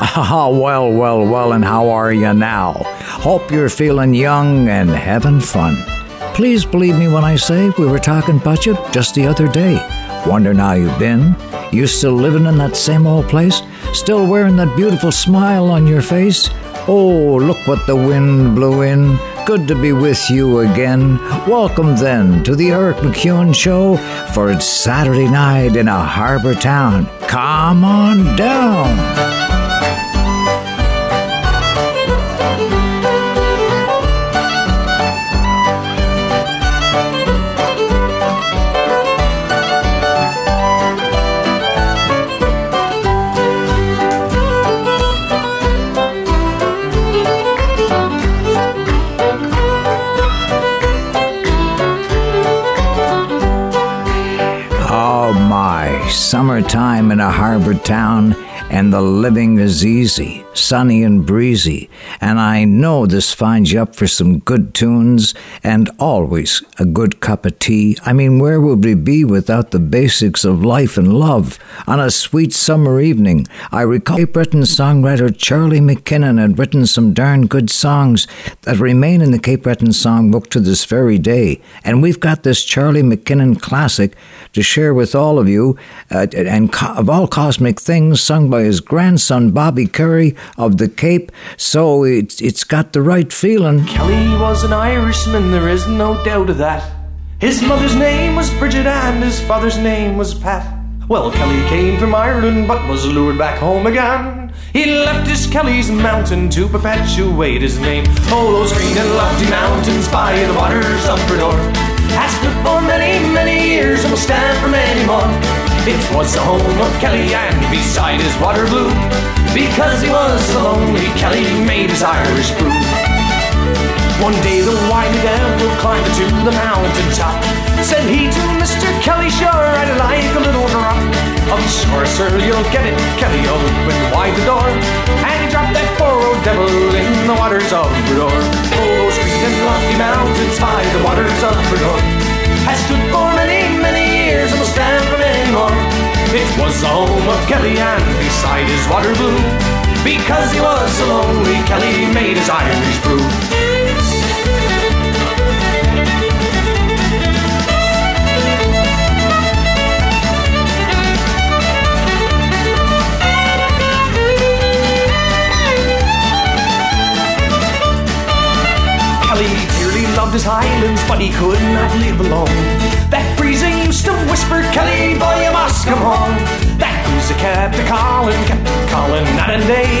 Ah, well, well, well, and how are you now? Hope you're feeling young and having fun. Please believe me when I say we were talking about you just the other day. Wondering how you've been? You still living in that same old place? Still wearing that beautiful smile on your face? Oh, look what the wind blew in. Good to be with you again. Welcome then to the Eric MacEwen Show for it's Saturday night in a harbor town. Come on down. Harbor town, and the living is easy sunny and breezy, and I know this finds you up for some good tunes and always a good cup of tea. I mean, where would we be without the basics of life and love? On a sweet summer evening, I recall Cape Breton songwriter Charlie McKinnon had written some darn good songs that remain in the Cape Breton songbook to this very day, and we've got this Charlie McKinnon classic to share with all of you, uh, and co- of all cosmic things, sung by his grandson Bobby Curry of the Cape, so it's, it's got the right feeling. Kelly was an Irishman, there is no doubt of that. His mother's name was Bridget and his father's name was Pat. Well, Kelly came from Ireland but was lured back home again. He left his Kelly's mountain to perpetuate his name. Oh, those green and lofty mountains by the waters of Bras d'Or has stood for many, many years and will stand for many more. It was the home of Kelly and beside his water blue. Because he was so lonely, Kelly made his Irish brew. One day the wily devil climbed to the mountain top. Said he to Mr. Kelly, sure, I'd like a little drop. Of course, sir, you'll get it. Kelly opened wide the door. And he dropped that poor old devil in the waters of Bras d'Or. Oh, those green and lofty mountains by the waters of Bras d'Or. Has stood for many, many years and will stand for many more. It was the home of Kelly and beside his water blue. Because he was so lonely, Kelly made his Irish brew. Kelly dearly loved his Highlands, but he could not live alone. That breezy used to whisper, Kelly, boy, you must come home. That breezy kept a calling, kept calling night and day.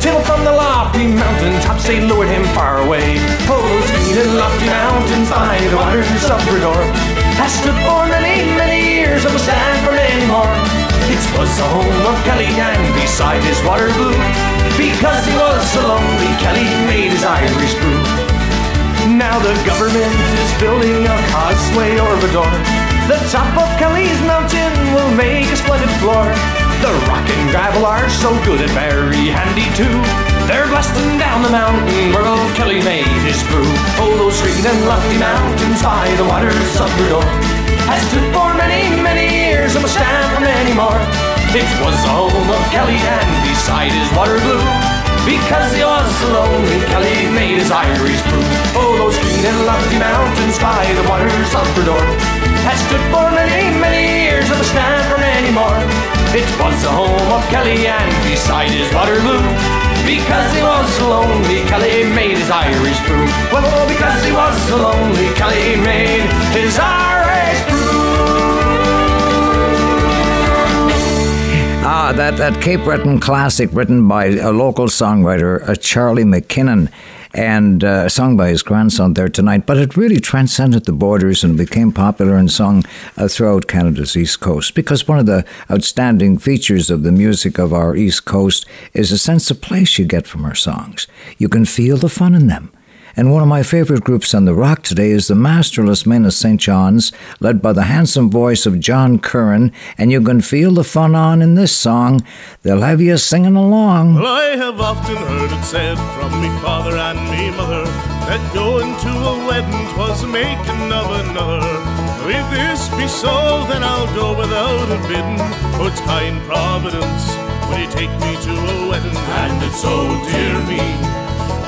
Till from the lofty mountain tops they lured him far away. Oh, those green and lofty mountains by the waters of Bras d'Or has stood for many, many years and will stand for many more. It was the home of Kelly and beside his water blue. Because he was so lonely, Kelly made his Irish brew. Now the government is building a causeway over door. The top of Kelly's mountain will make a splendid floor. The rock and gravel are so good and very handy too. They're blasting down the mountain where old Kelly made his brew. Oh, those green and lofty mountains by the waters of Bras d'Or has stood for many, many years and will stand for many more. It was the home of Kelly and beside his water blue. Because he was so lonely, Kelly made his Irish brew. Oh, those green and lofty mountains by the waters of Bras d'Or has stood for many, many years stand for many more. It was the home of Kelly and beside his Waterloo. Because he was so oh, lonely, Kelly made his Irish brew. Well, because he was so lonely, Kelly made his Irish brew. Ah, that, that Cape Breton classic written by a local songwriter, uh, Charlie McKinnon, and uh, sung by his grandson there tonight. But it really transcended the borders and became popular and sung uh, throughout Canada's East Coast. Because one of the outstanding features of the music of our East Coast is a sense of place you get from our songs. You can feel the fun in them. And one of my favorite groups on the rock today is the Masterless Men of St. John's, led by the handsome voice of John Curran. And you can feel the fun on in this song. They'll have you singing along. Well, I have often heard it said from me father and me mother that going to a wedding twas the making of another. If this be so, then I'll go without a bidding. For it's kind providence when you take me to a wedding, and it's so dear me.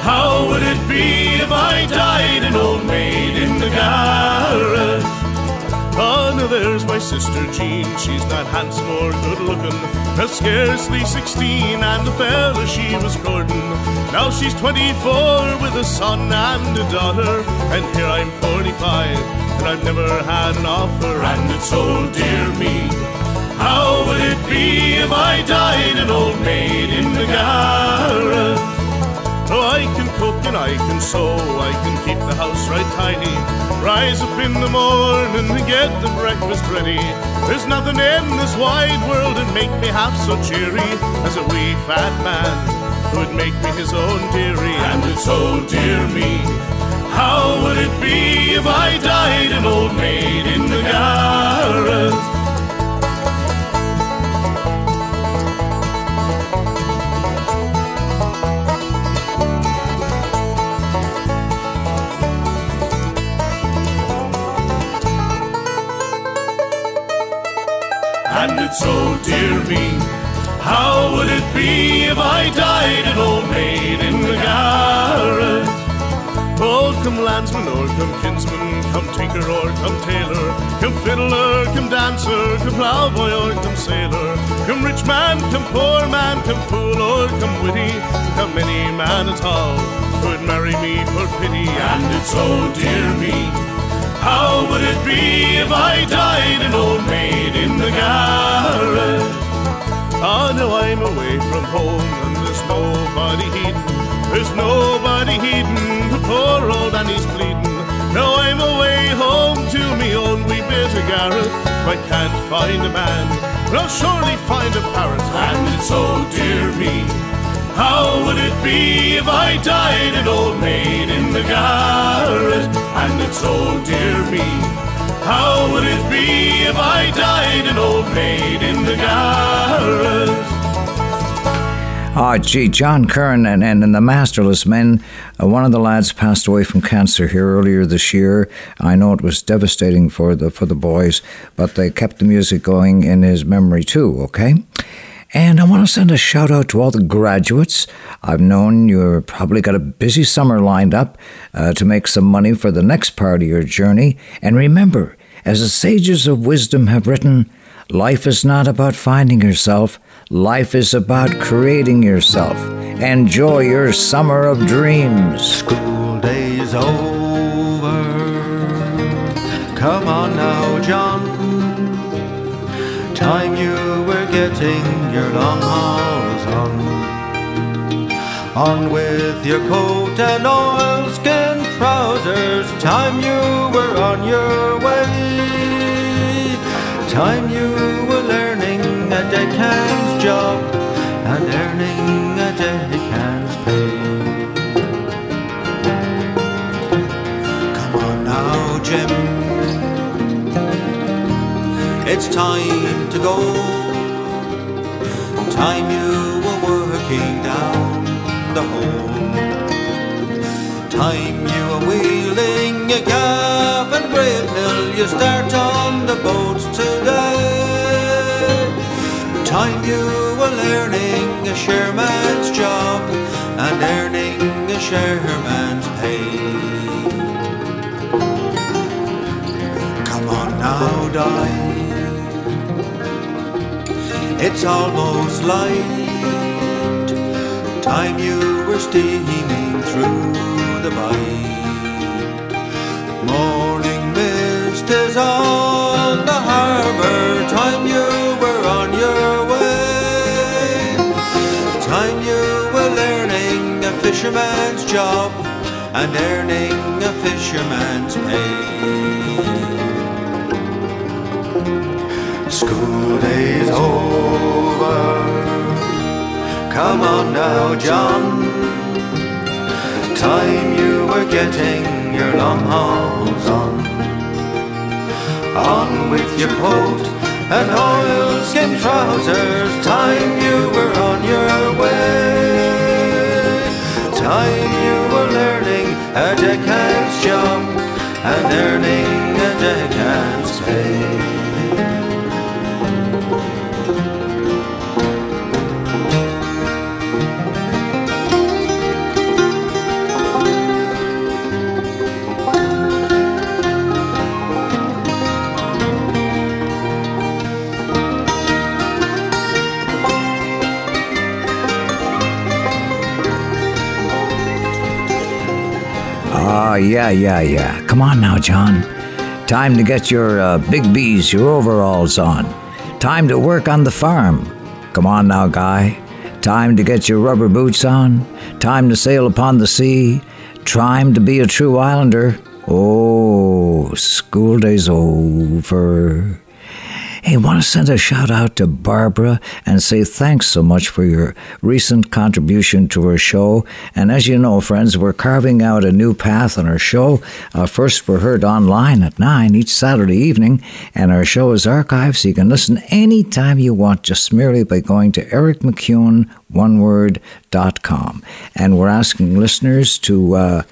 How would it be if I died an old maid in the garret? Oh, now there's my sister Jean. She's not handsome or good looking. Now scarcely 16, and the fella she was courting. Now she's 24 with a son and a daughter. And here I'm 45, and I've never had an offer. And it's oh dear me. How would it be if I died an old maid in the garret? Oh, I can cook and I can sew, I can keep the house right tidy. Rise up in the morning and get the breakfast ready. There's nothing in this wide world that make me half so cheery as a wee fat man who'd make me his own dearie. And it's oh dear me, how would it be if I died an old maid in the garret? And it's oh dear me. How would it be if I died an old maid in the garret? Oh, come landsman or come kinsman, come tinker or come tailor, come fiddler, come dancer, come ploughboy or come sailor, come rich man, come poor man, come fool or come witty, come any man at all could marry me for pity, and it's oh dear me. How would it be if I died an old maid in the garret? Ah, now I'm away from home and there's nobody heeding. There's nobody heeding the poor old Annie's pleading. Now I'm away home to me own wee bit of garret. I can't find a man, but I'll surely find a parrot. And it's oh dear me, how would it be if I died an old maid in the garret? And it's oh dear me, how would it be if I died an old maid in the garret? Oh, gee, John Curran and, and, and the Masterless Men. Uh, one of the lads passed away from cancer here earlier this year. I know it was devastating for the for the boys, but they kept the music going in his memory too. Okay. And I want to send a shout out to all the graduates. I've known you've probably got a busy summer lined up uh, to make some money for the next part of your journey. And remember, as the sages of wisdom have written, life is not about finding yourself, life is about creating yourself. Enjoy your summer of dreams. School days over. Come on now, John. Time you getting your long hauls on. On with your coat and oilskin trousers. Time you were on your way. Time you were learning a deckhand's job and earning a deckhand's pay. Come on now, Jim. It's time to go. Time you were working down the hole. Time you were wheeling a calf and grape hill. You start on the boats today. Time you were learning a shearman's job and earning a shearman's pay. Come on now, die. It's almost light. Time you were steaming through the bight. Morning mist is on the harbor. Time you were on your way. Time you were learning a fisherman's job and earning a fisherman's pay. School days over. Come on now, John. Time you were getting your long hauls on. On with your coat and oilskin trousers. Time you were on your way. Time you were learning a deckhand's job and earning a deckhand's yeah, yeah, yeah. Come on now, John. Time to get your uh, big B's, your overalls on. Time to work on the farm. Come on now, guy. Time to get your rubber boots on. Time to sail upon the sea. Time to be a true islander. Oh, school day's over. Hey, want to send a shout out to Barbara and say thanks so much for your recent contribution to our show. And as you know, friends, we're carving out a new path on our show. Uh, first, we're heard online at 9 each Saturday evening, and our show is archived so you can listen anytime you want just merely by going to Eric MacEwen, one word.com. And we're asking listeners to. Uh,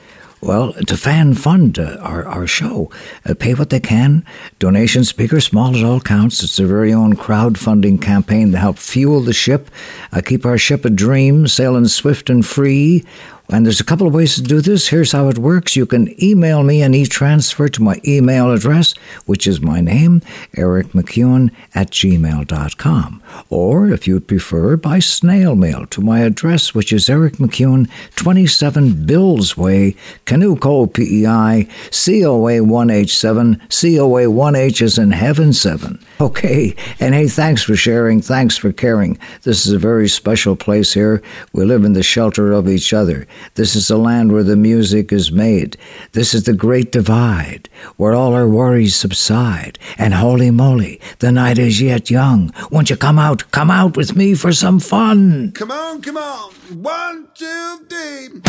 well, to fan fund uh, our, our show. Uh, pay what they can. Donations, big or small, it all counts. It's their very own crowdfunding campaign to help fuel the ship, uh, keep our ship a dream, sailing swift and free. And there's a couple of ways to do this. Here's how it works. You can email me an e-transfer to my email address, which is my name, Eric MacEwen at gmail.com. Or, if you'd prefer, by snail mail to my address, which is Eric MacEwen, 27 Bills Way, Canoe Cove, PEI, COA 1H7, COA 1H is in heaven 7. Okay, and hey, thanks for sharing, thanks for caring. This is a very special place here. We live in the shelter of each other. This is the land where the music is made. This is the great divide, where all our worries subside. And holy moly, the night is yet young. Won't you come out, come out with me for some fun? Come on, come on. One, two, three.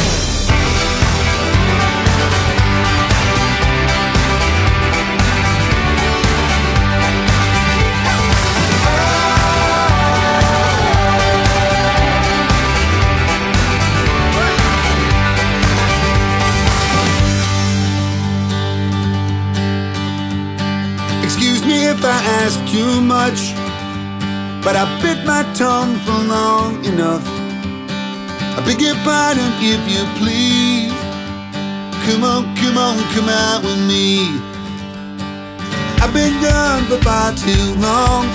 I ask too much, but I bit my tongue for long enough. I beg your pardon if you please. Come on, come on, come out with me. I've been gone for far too long,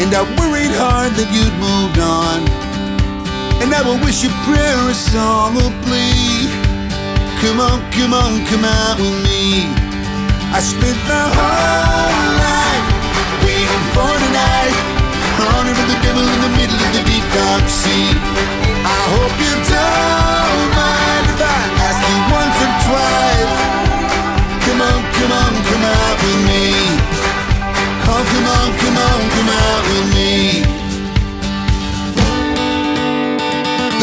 and I worried hard that you'd moved on. And I will wish you prayer, a song, or plea. Come on, come on, come out with me. I spent my whole life Honor of the devil in the middle of the deep dark sea. I hope you don't mind if I ask you once or twice. Come on, come on, come out with me. Oh, come on, come on, come out with me.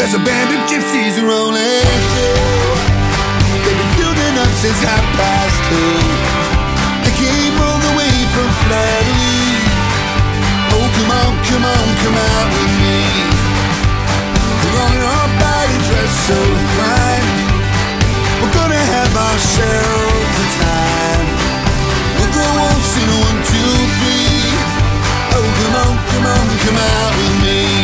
There's a band of gypsies rolling through. They've been building up since half past two. Come on, come on, come out with me. We're on our body dressed so fine. We're gonna have ourselves a time. We'll go waltz in a one, two, three. Oh, come on, come on, come out with me.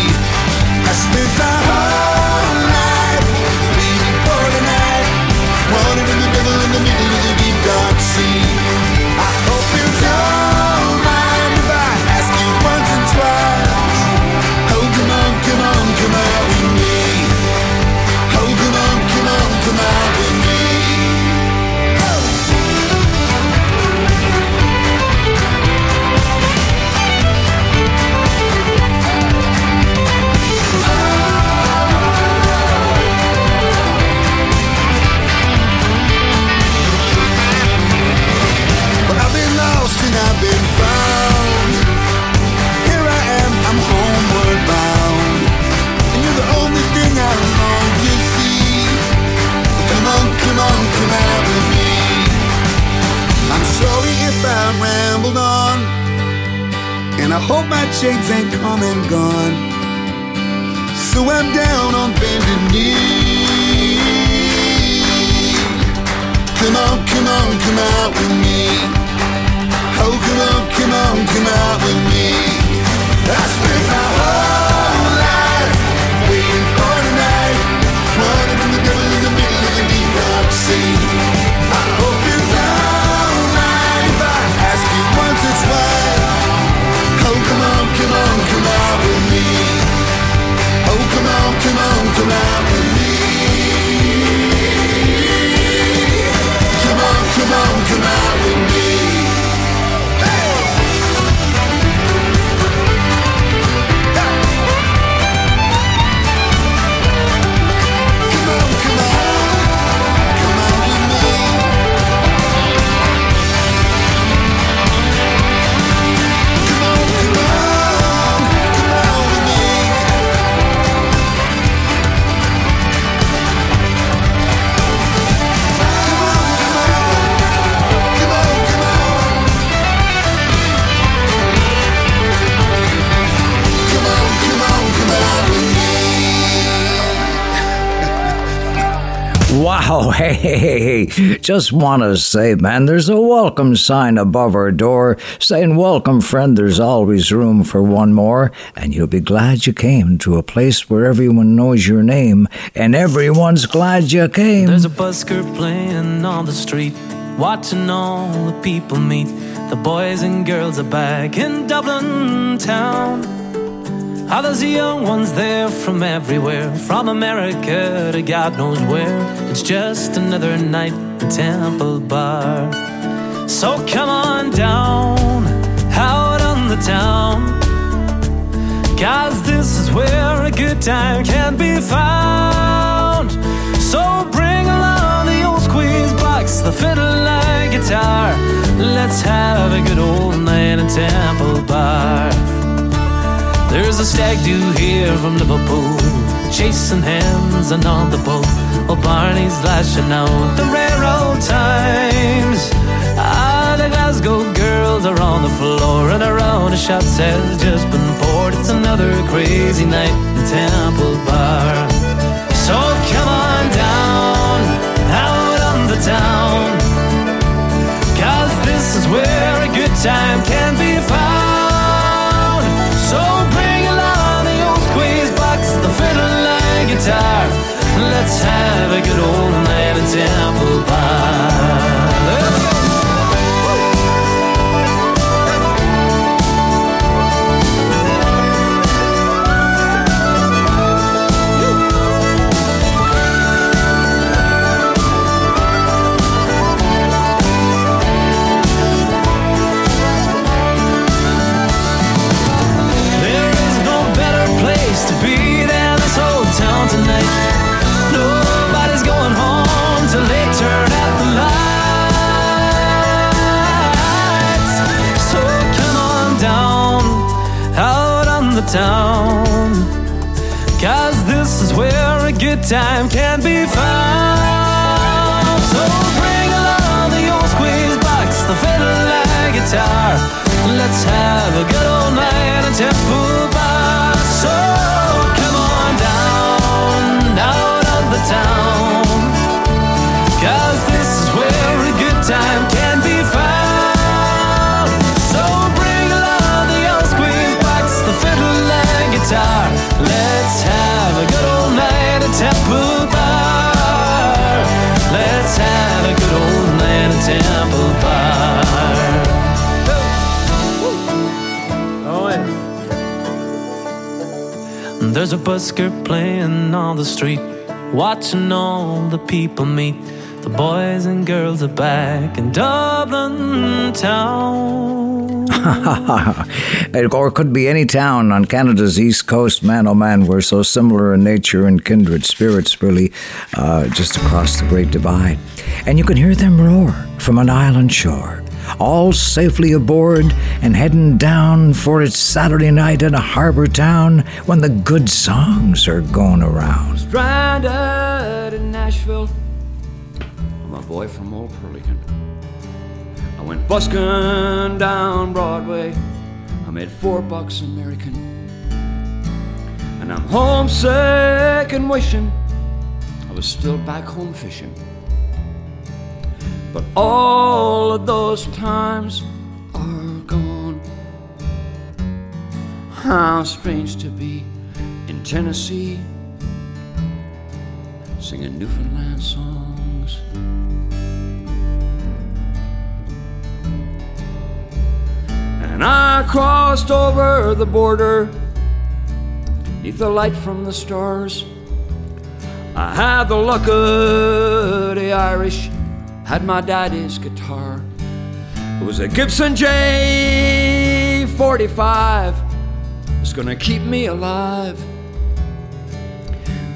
I hope my chains ain't come and gone. So I'm down on bended knee. Come on, come on, come out with me. Oh, come on, come on, come out with me. I spent my whole life waiting for tonight. Running from the devil in the middle of the deep dark sea. Oh, wow, hey, hey, hey, just want to say, man, there's a welcome sign above our door saying, Welcome, friend, there's always room for one more, and you'll be glad you came to a place where everyone knows your name, and everyone's glad you came. There's a busker playing on the street, watching all the people meet. The boys and girls are back in Dublin town. Others the young ones there from everywhere, from America to God knows where. It's just another night in Temple Bar. So come on down, out on the town. Cause this is where a good time can be found. So bring along the old squeeze box, the fiddle and guitar. Let's have a good old night in Temple Bar. There's a stag do here from Liverpool, chasing hens and on the boat. Oh, Barney's lashing out the rare old times. Ah, the Glasgow girls are on the floor, and around a shot says just been poured. It's another crazy night in Temple Bar. So come on down, out on the town. Cause this is where a good time can be found. Guitar. Let's have a good old night in Temple Bar. Town. Cause this is where a good time can be found. So bring along the old squeeze box, the fiddle and guitar. Let's have a good old night at Temple Bar. So come on down, out of the town. Temple Bar. Let's have a good old Temple Bar. Oh, yeah. There's a busker playing on the street, watching all the people meet. The boys and girls are back in Dublin town. or could be any town on Canada's east coast. Man, oh man, we're so similar in nature and kindred spirits, really, uh, just across the Great Divide. And you can hear them roar from an island shore. All safely aboard and heading down for its Saturday night in a harbor town when the good songs are going around. stranded in Nashville. I'm a boy from old Perlican. I went busking down Broadway. Made four bucks American. And I'm homesick and wishing I was still back home fishing. But all of those times are gone. How strange to be in Tennessee singing Newfoundland songs. And I crossed over the border neath the light from the stars. I had the luck of the Irish, had my daddy's guitar. It was a Gibson J45, it's gonna keep me alive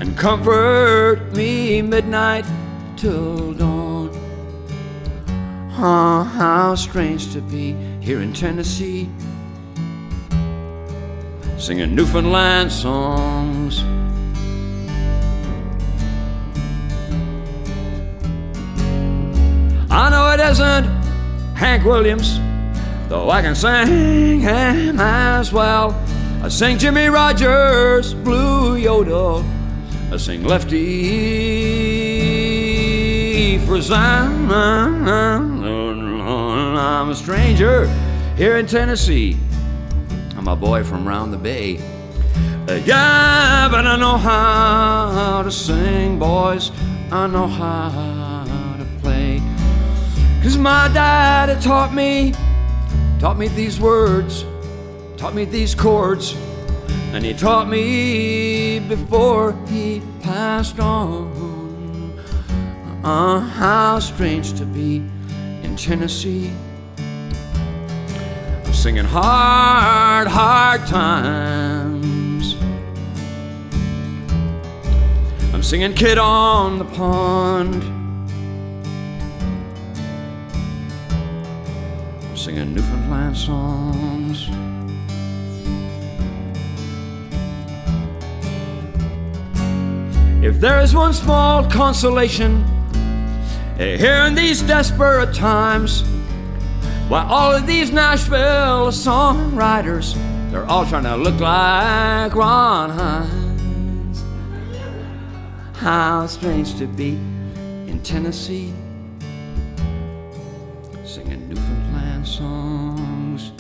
and comfort me midnight till dawn. Oh, how strange to be here in Tennessee, singing Newfoundland songs. I know it isn't Hank Williams, though I can sing him as well. I sing Jimmie Rodgers, Blue Yodel. I sing Lefty sign. I'm a stranger here in Tennessee. I'm a boy from round the bay. Yeah, but I know how to sing, boys. I know how to play. Cause my daddy taught me, taught me these words, taught me these chords, and he taught me before he passed on. Uh, how strange to be in Tennessee. Singing hard, hard times. I'm singing Kid on the Pond. I'm singing Newfoundland songs. If there is one small consolation eh, here in these desperate times, why all of these Nashville songwriters, they're all trying to look like Ron Hynes. How strange to be in Tennessee, singing Newfoundland songs.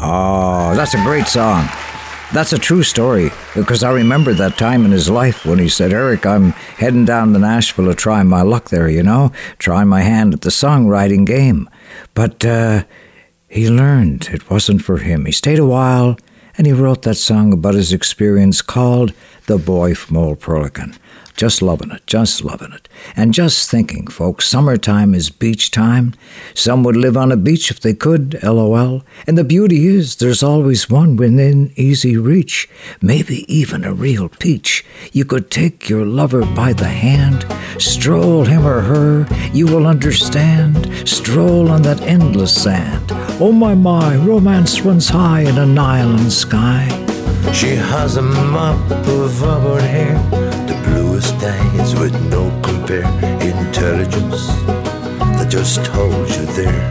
Oh, that's a great song. That's a true story because I remember that time in his life when he said, Eric, I'm heading down to Nashville to try my luck there, you know, try my hand at the songwriting game. But uh, he learned it wasn't for him. He stayed a while and he wrote that song about his experience called The Boy from Old Perlican. Just loving it, just loving it. And just thinking, folks, summertime is beach time. Some would live on a beach if they could, lol. And the beauty is, there's always one within easy reach, maybe even a real peach. You could take your lover by the hand, stroll him or her, you will understand. Stroll on that endless sand. Oh my, my, romance runs high in an island sky. She has a mop of auburn hair, with no compare, intelligence that just holds you there.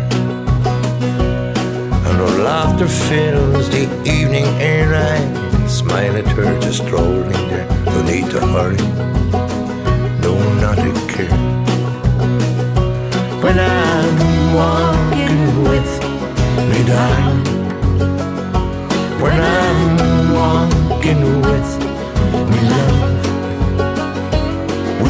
And her laughter fills the evening air. I smile at her just strolling there. No need to hurry, no, not a care. When I'm walking with me, darling. When I'm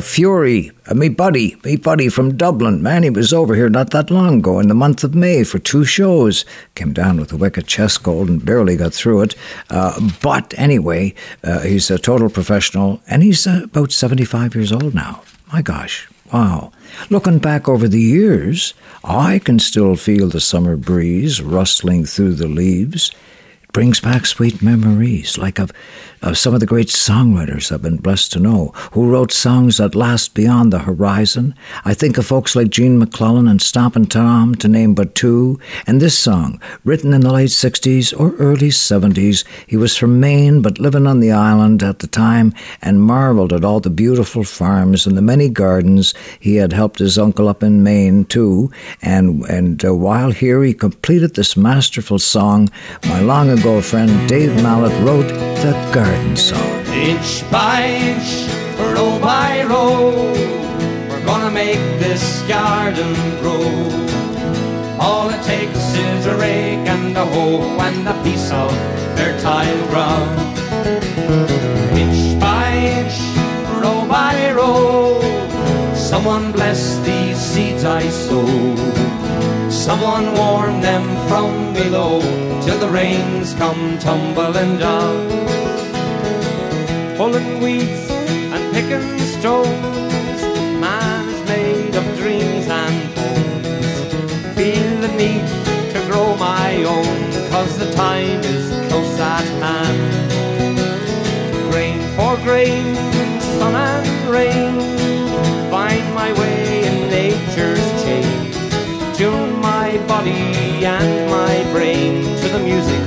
Fury. Uh, me buddy, me buddy from Dublin. Man, he was over here not that long ago in the month of May for two shows. Came down with a wicked chest cold and barely got through it. Uh, but anyway, uh, he's a total professional and he's uh, about 75 years old now. My gosh. Wow. Looking back over the years, I can still feel the summer breeze rustling through the leaves It brings back sweet memories, like of, of some of the great songwriters I've been blessed to know, who wrote songs that last beyond the horizon. I think of folks like Gene MacLellan and Stompin' Tom, to name but two. And this song, written in the late 60s or early 70s, he was from Maine but living on the island at the time and marveled at all the beautiful farms and the many gardens he had helped his uncle up in Maine too. And, and uh, while here, he completed this masterful song. My long ago friend Dave Mallett wrote the Garden Song. Inch by inch, row by row, we're gonna make this garden grow. All it takes is a rake and a hoe and a piece of fertile ground. Inch by inch, row by row, someone bless these seeds I sow. Someone warn them from below till the rains come tumbling down. Pulling weeds and picking stones, man is made of dreams and homes. Feel the need to grow my own, cause the time is close at hand. Grain for grain, sun and rain, find my way in nature's my body and my brain to the music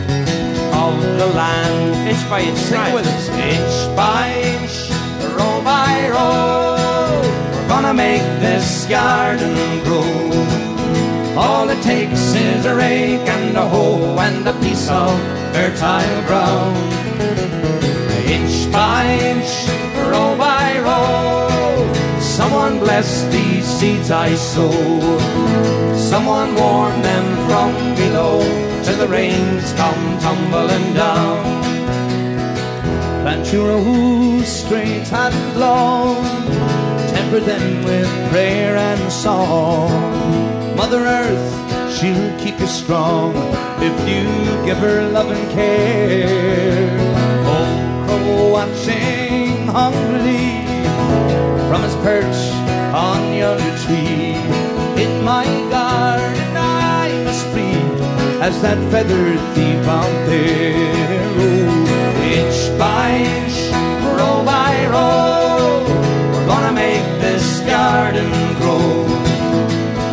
of the land. Inch by inch, sing with us. Inch by inch, row by row, we're gonna make this garden grow. All it takes is a rake and a hoe and a piece of fertile ground. Inch by inch, row by row, someone bless these seeds I sow. Someone warn them from below till the rains come tumbling down. Plant your rows straight and long, temper them with prayer and song. Mother Earth, she'll keep you strong if you give her love and care. Oh, crow watching hungrily from his perch on yonder tree. In my garden I must feed as that feathered thief out there. Oh, inch by inch, row by row, we're gonna make this garden grow.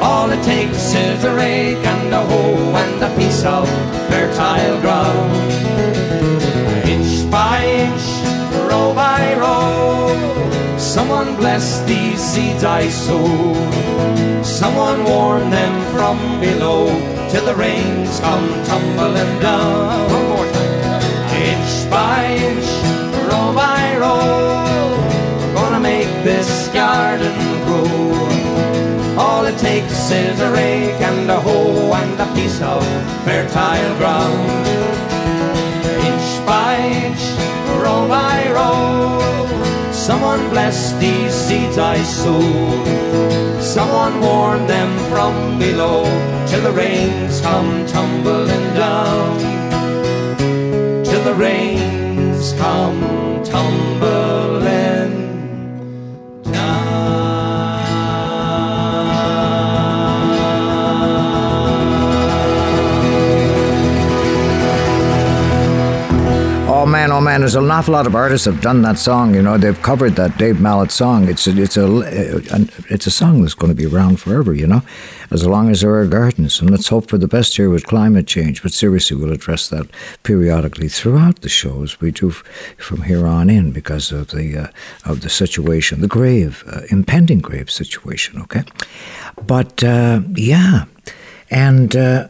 All it takes is a rake and a hoe and a piece of fertile ground. Inch by inch, row by row, someone bless these seeds I sow. Someone warn them from below till the rains come tumbling down. One more time. Inch by inch, row by row, we're gonna make this garden grow. All it takes is a rake and a hoe and a piece of fertile ground. Inch by inch, row by row, someone bless these seeds I sow. Someone warn them from below till the rains come tumbling down. Till the rains come tumbling man, oh man! There's an awful lot of artists have done that song. You know, they've covered that Dave Mallett song. It's a, it's a it's a song that's going to be around forever. You know, as long as there are gardens. And let's hope for the best here with climate change. But seriously, we'll address that periodically throughout the shows we do from here on in because of the uh, of the situation, the grave, uh, impending grave situation. Okay, but uh, yeah, and uh,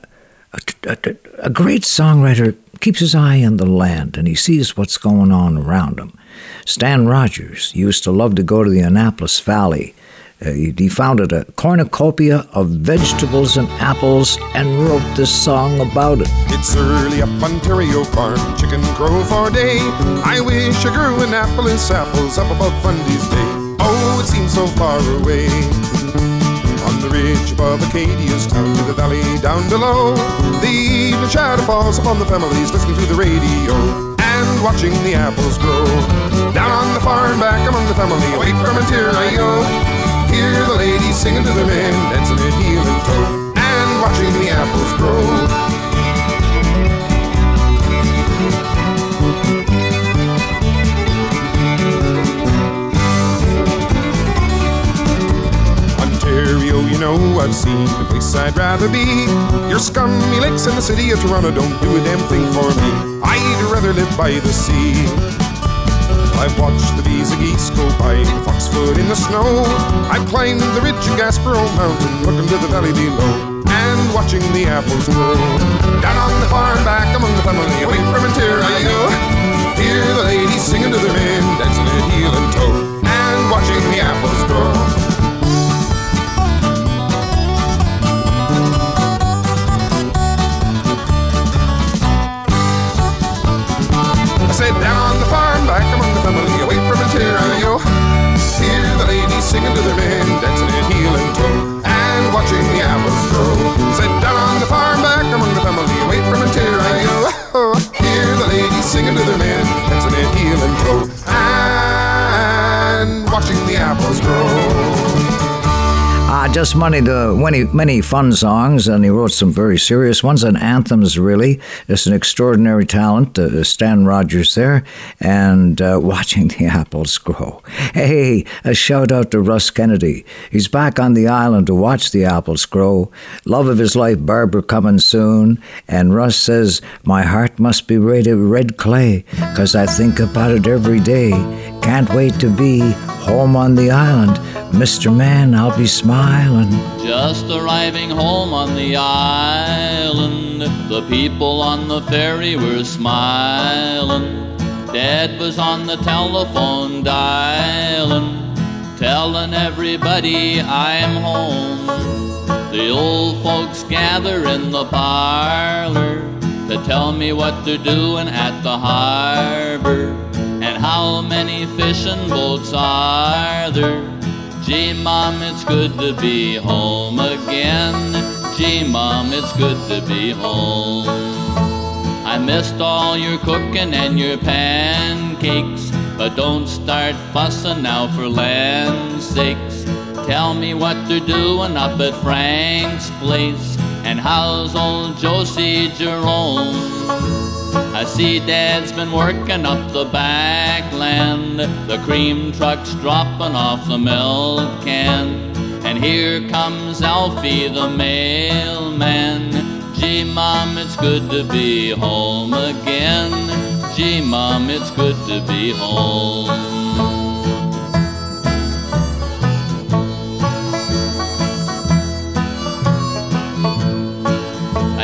a great songwriter keeps his eye on the land and he sees what's going on around him. Stan Rogers used to love to go to the Annapolis Valley. Uh, he, founded a cornucopia of vegetables and apples and wrote this song about it. It's early up Ontario farm, chicken crow for day. I wish I grew Annapolis apples up above Fundy's Bay. Oh, it seems so far away. On the ridge above Acadia's town to the valley down below. The evening shadow falls upon the families listening to the radio and watching the apples grow. Down on the farm back among the family, away from Ontario. Hear the ladies singing to their men, dancing at heel and toe, and watching the apples grow. I've seen the place I'd rather be. Your scummy lakes in the city of Toronto don't do a damn thing for me. I'd rather live by the sea. I've watched the bees and geese go by foxfoot in the snow. I've climbed the ridge of Gaspereau Mountain, looking to the valley below, and watching the apples grow. Down on the farm, back among the family, away from Ontario. Hear the ladies singing to their men, dancing at heel and toe, and watching the apples said down on the farm, back among the family, away from Ontario. Hear the ladies singing to their men, dancing in heel and toe, and watching the apples grow. Said down on the farm, back among the family, away from Ontario. Hear the ladies singing to their men, dancing in heel and toe, and watching the apples grow. Uh, just many, the many, many fun songs, and he wrote some very serious ones and anthems. Really, it's an extraordinary talent. Uh, Stan Rogers there, and uh, watching the apples grow. Hey, a shout out to Russ Kennedy. He's back on the island to watch the apples grow. Love of his life, Barbara coming soon, and Russ says my heart must be rated red clay, 'cause I think about it every day. Can't wait to be home on the island. Mr. Man, I'll be smiling. Just arriving home on the island, the people on the ferry were smiling. Dad was on the telephone dialing, telling everybody I'm home. The old folks gather in the parlor to tell me what they're doing at the harbor and how many fishing boats are there. Gee, Mom, it's good to be home again. Gee, Mom, it's good to be home. I missed all your cooking and your pancakes, but don't start fussing now for land's sakes. Tell me what they're doing up at Frank's place, and how's old Josie Jerome? I see Dad's been working up the back backland. The cream truck's dropping off the milk can. And here comes Alfie the mailman. Gee, Mom, it's good to be home again. Gee, Mom, it's good to be home.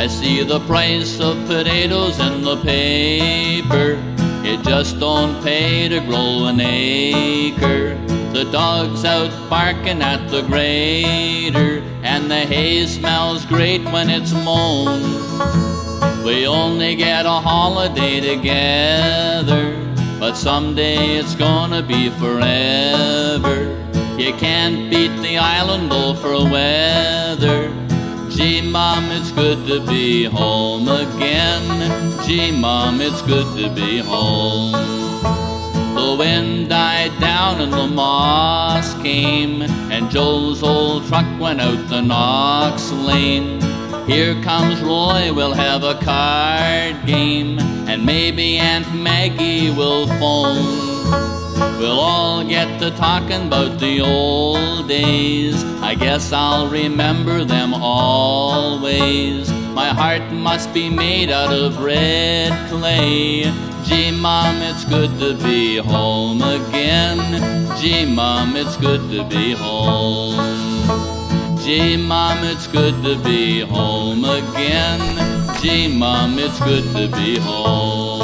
I see the price of potatoes in the paper. It just don't pay to grow an acre. The dog's out barking at the grader, and the hay smells great when it's mown. We only get a holiday together, but someday it's gonna be forever. You can't beat the island though for weather. Gee, Mom, it's good to be home again. Gee, Mom, it's good to be home. The wind died down and the moss came, and Joe's old truck went out the Knox Lane. Here comes Roy, we'll have a card game, and maybe Aunt Maggie will phone. We'll all get to talking about the old days. I guess I'll remember them always. My heart must be made out of red clay. Gee, Mom, it's good to be home again. Gee, Mom, it's good to be home. Gee, Mom, it's good to be home again. Gee, Mom, it's good to be home.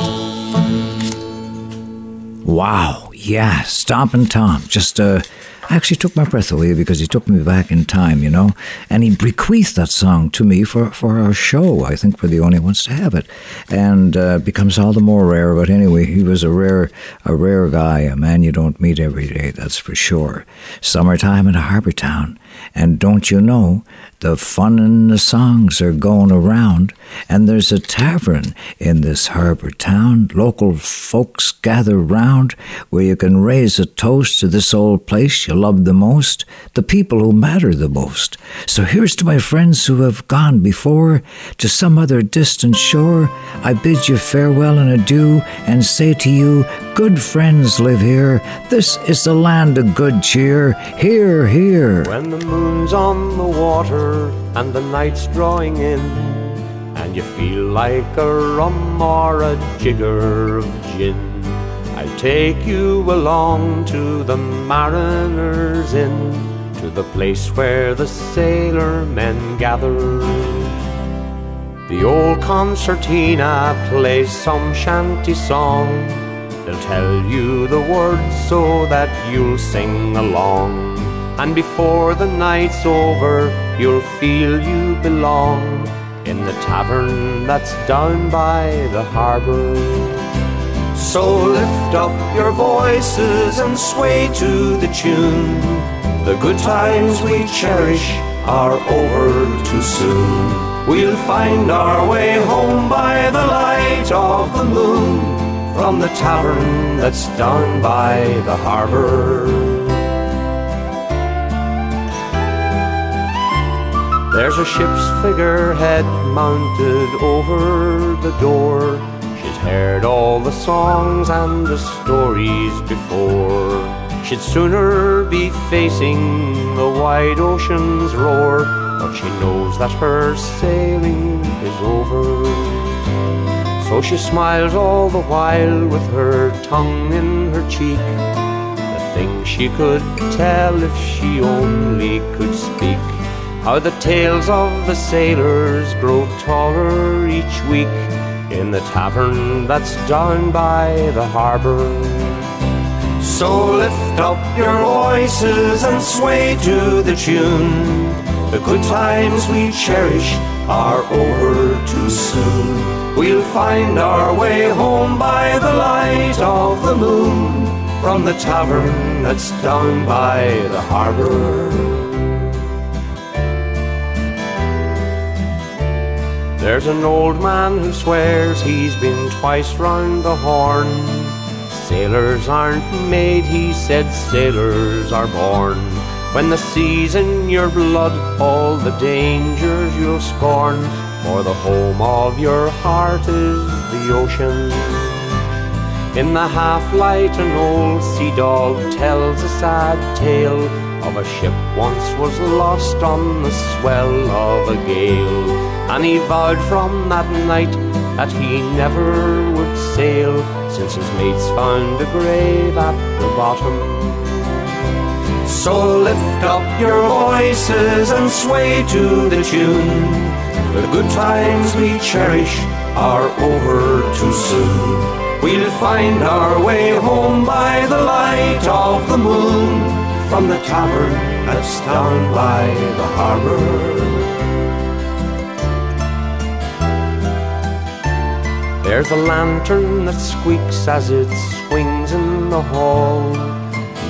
Wow, yeah, Stompin' Tom. Just uh, actually took my breath away because he took me back in time, you know. And he bequeathed that song to me for, for our show. I think we're the only ones to have it, and uh, becomes all the more rare. But anyway, he was a rare a rare guy, a man you don't meet every day. That's for sure. Summertime in a harbor town, and don't you know the fun and the songs are going around, and there's a tavern in this harbor town. Local folks gather round where you can raise a toast to this old place you love the most, the people who matter the most. So here's to my friends who have gone before to some other distant shore. I bid you farewell and adieu, and say to you, good friends live here. This is the land of good cheer. Here, here. Moon's on the water and the night's drawing in, and you feel like a rum or a jigger of gin, I'll take you along to the Mariners Inn, to the place where the sailor men gather. The old concertina plays some shanty song. They'll tell you the words so that you'll sing along. And before the night's over, you'll feel you belong in the tavern that's down by the harbor. So lift up your voices and sway to the tune. The good times we cherish are over too soon. We'll find our way home by the light of the moon from the tavern that's down by the harbor. There's a ship's figurehead mounted over the door. She's heard all the songs and the stories before. She'd sooner be facing the wide ocean's roar, but she knows that her sailing is over. So she smiles all the while with her tongue in her cheek. The things she could tell if she only could speak. How the tales of the sailors grow taller each week in the tavern that's down by the harbor. So lift up your voices and sway to the tune. The good times we cherish are over too soon. We'll find our way home by the light of the moon from the tavern that's down by the harbor. There's an old man who swears he's been twice round the horn. Sailors aren't made, he said, sailors are born. When the sea's in your blood, all the dangers you'll scorn. For the home of your heart is the ocean. In the half light, an old sea dog tells a sad tale of a ship once was lost on the swell of a gale. And he vowed from that night that he never would sail, since his mates found a grave at the bottom. So lift up your voices and sway to the tune. The good times we cherish are over too soon. We'll find our way home by the light of the moon from the tavern that's down by the harbor. There's a lantern that squeaks as it swings in the hall.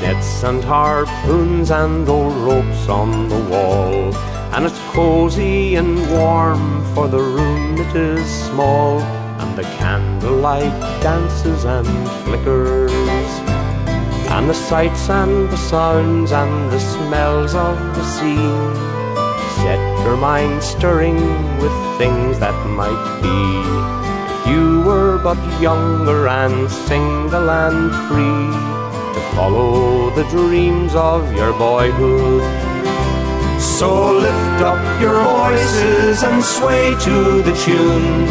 Nets and harpoons and old ropes on the wall. And it's cozy and warm, for the room it is small. And the candlelight dances and flickers. And the sights and the sounds and the smells of the sea set your mind stirring with things that might be you were but younger and single and free to follow the dreams of your boyhood. So lift up your voices and sway to the tune.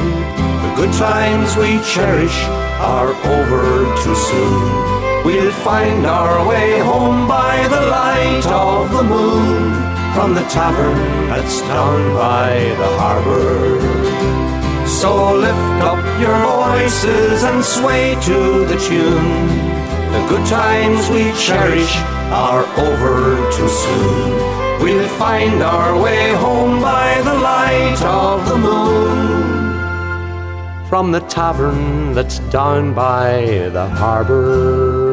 The good times we cherish are over too soon. We'll find our way home by the light of the moon from the tavern that's down by the harbor. So lift up your voices and sway to the tune. The good times we cherish are over too soon. We'll find our way home by the light of the moon. From the tavern that's down by the harbor.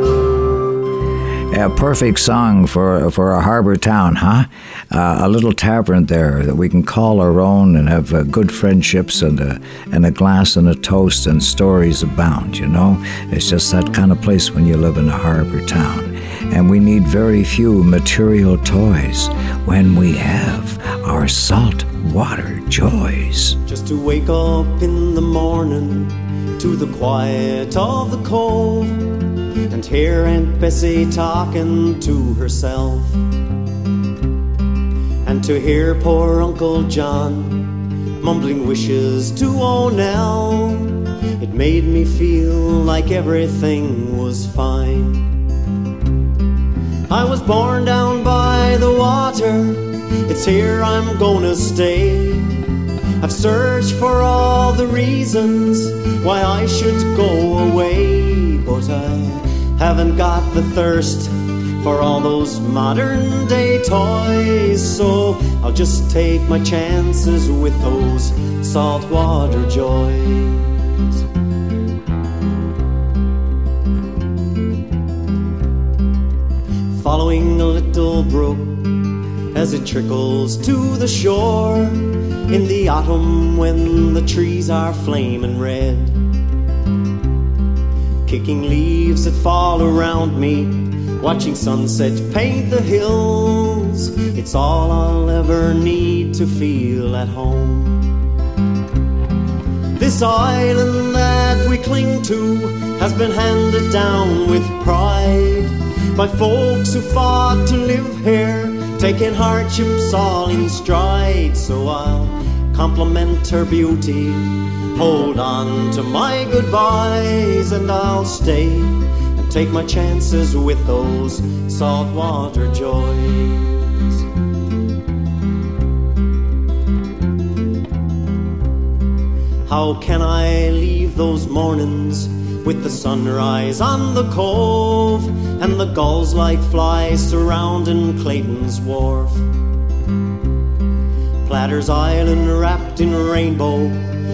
A perfect song for for a harbor town, huh? Uh, a little tavern there that we can call our own and have uh, good friendships and a and a glass and a toast and stories abound. You know, it's just that kind of place when you live in a harbor town and we need very few material toys when we have our salt water joys. Just to wake up in the morning to the quiet of the cove and hear Aunt Bessie talking to herself, and to hear poor Uncle John mumbling wishes to O'Nell. It made me feel like everything was fine. I was born down by the water, it's here I'm gonna stay. I've searched for all the reasons why I should go away, but I haven't got the thirst for all those modern day toys, so I'll just take my chances with those saltwater joys. following a little brook as it trickles to the shore in the autumn when the trees are flaming red. Kicking leaves that fall around me, watching sunset paint the hills. It's all I'll ever need to feel at home. This island that we cling to has been handed down with pride by folks who fought to live here, taking hardships all in stride. So I'll compliment her beauty, hold on to my goodbyes, and I'll stay and take my chances with those saltwater joys. How can I leave those mornings? with the sunrise on the cove and the gulls like flies surrounding Clayton's wharf. Platter's Island wrapped in rainbow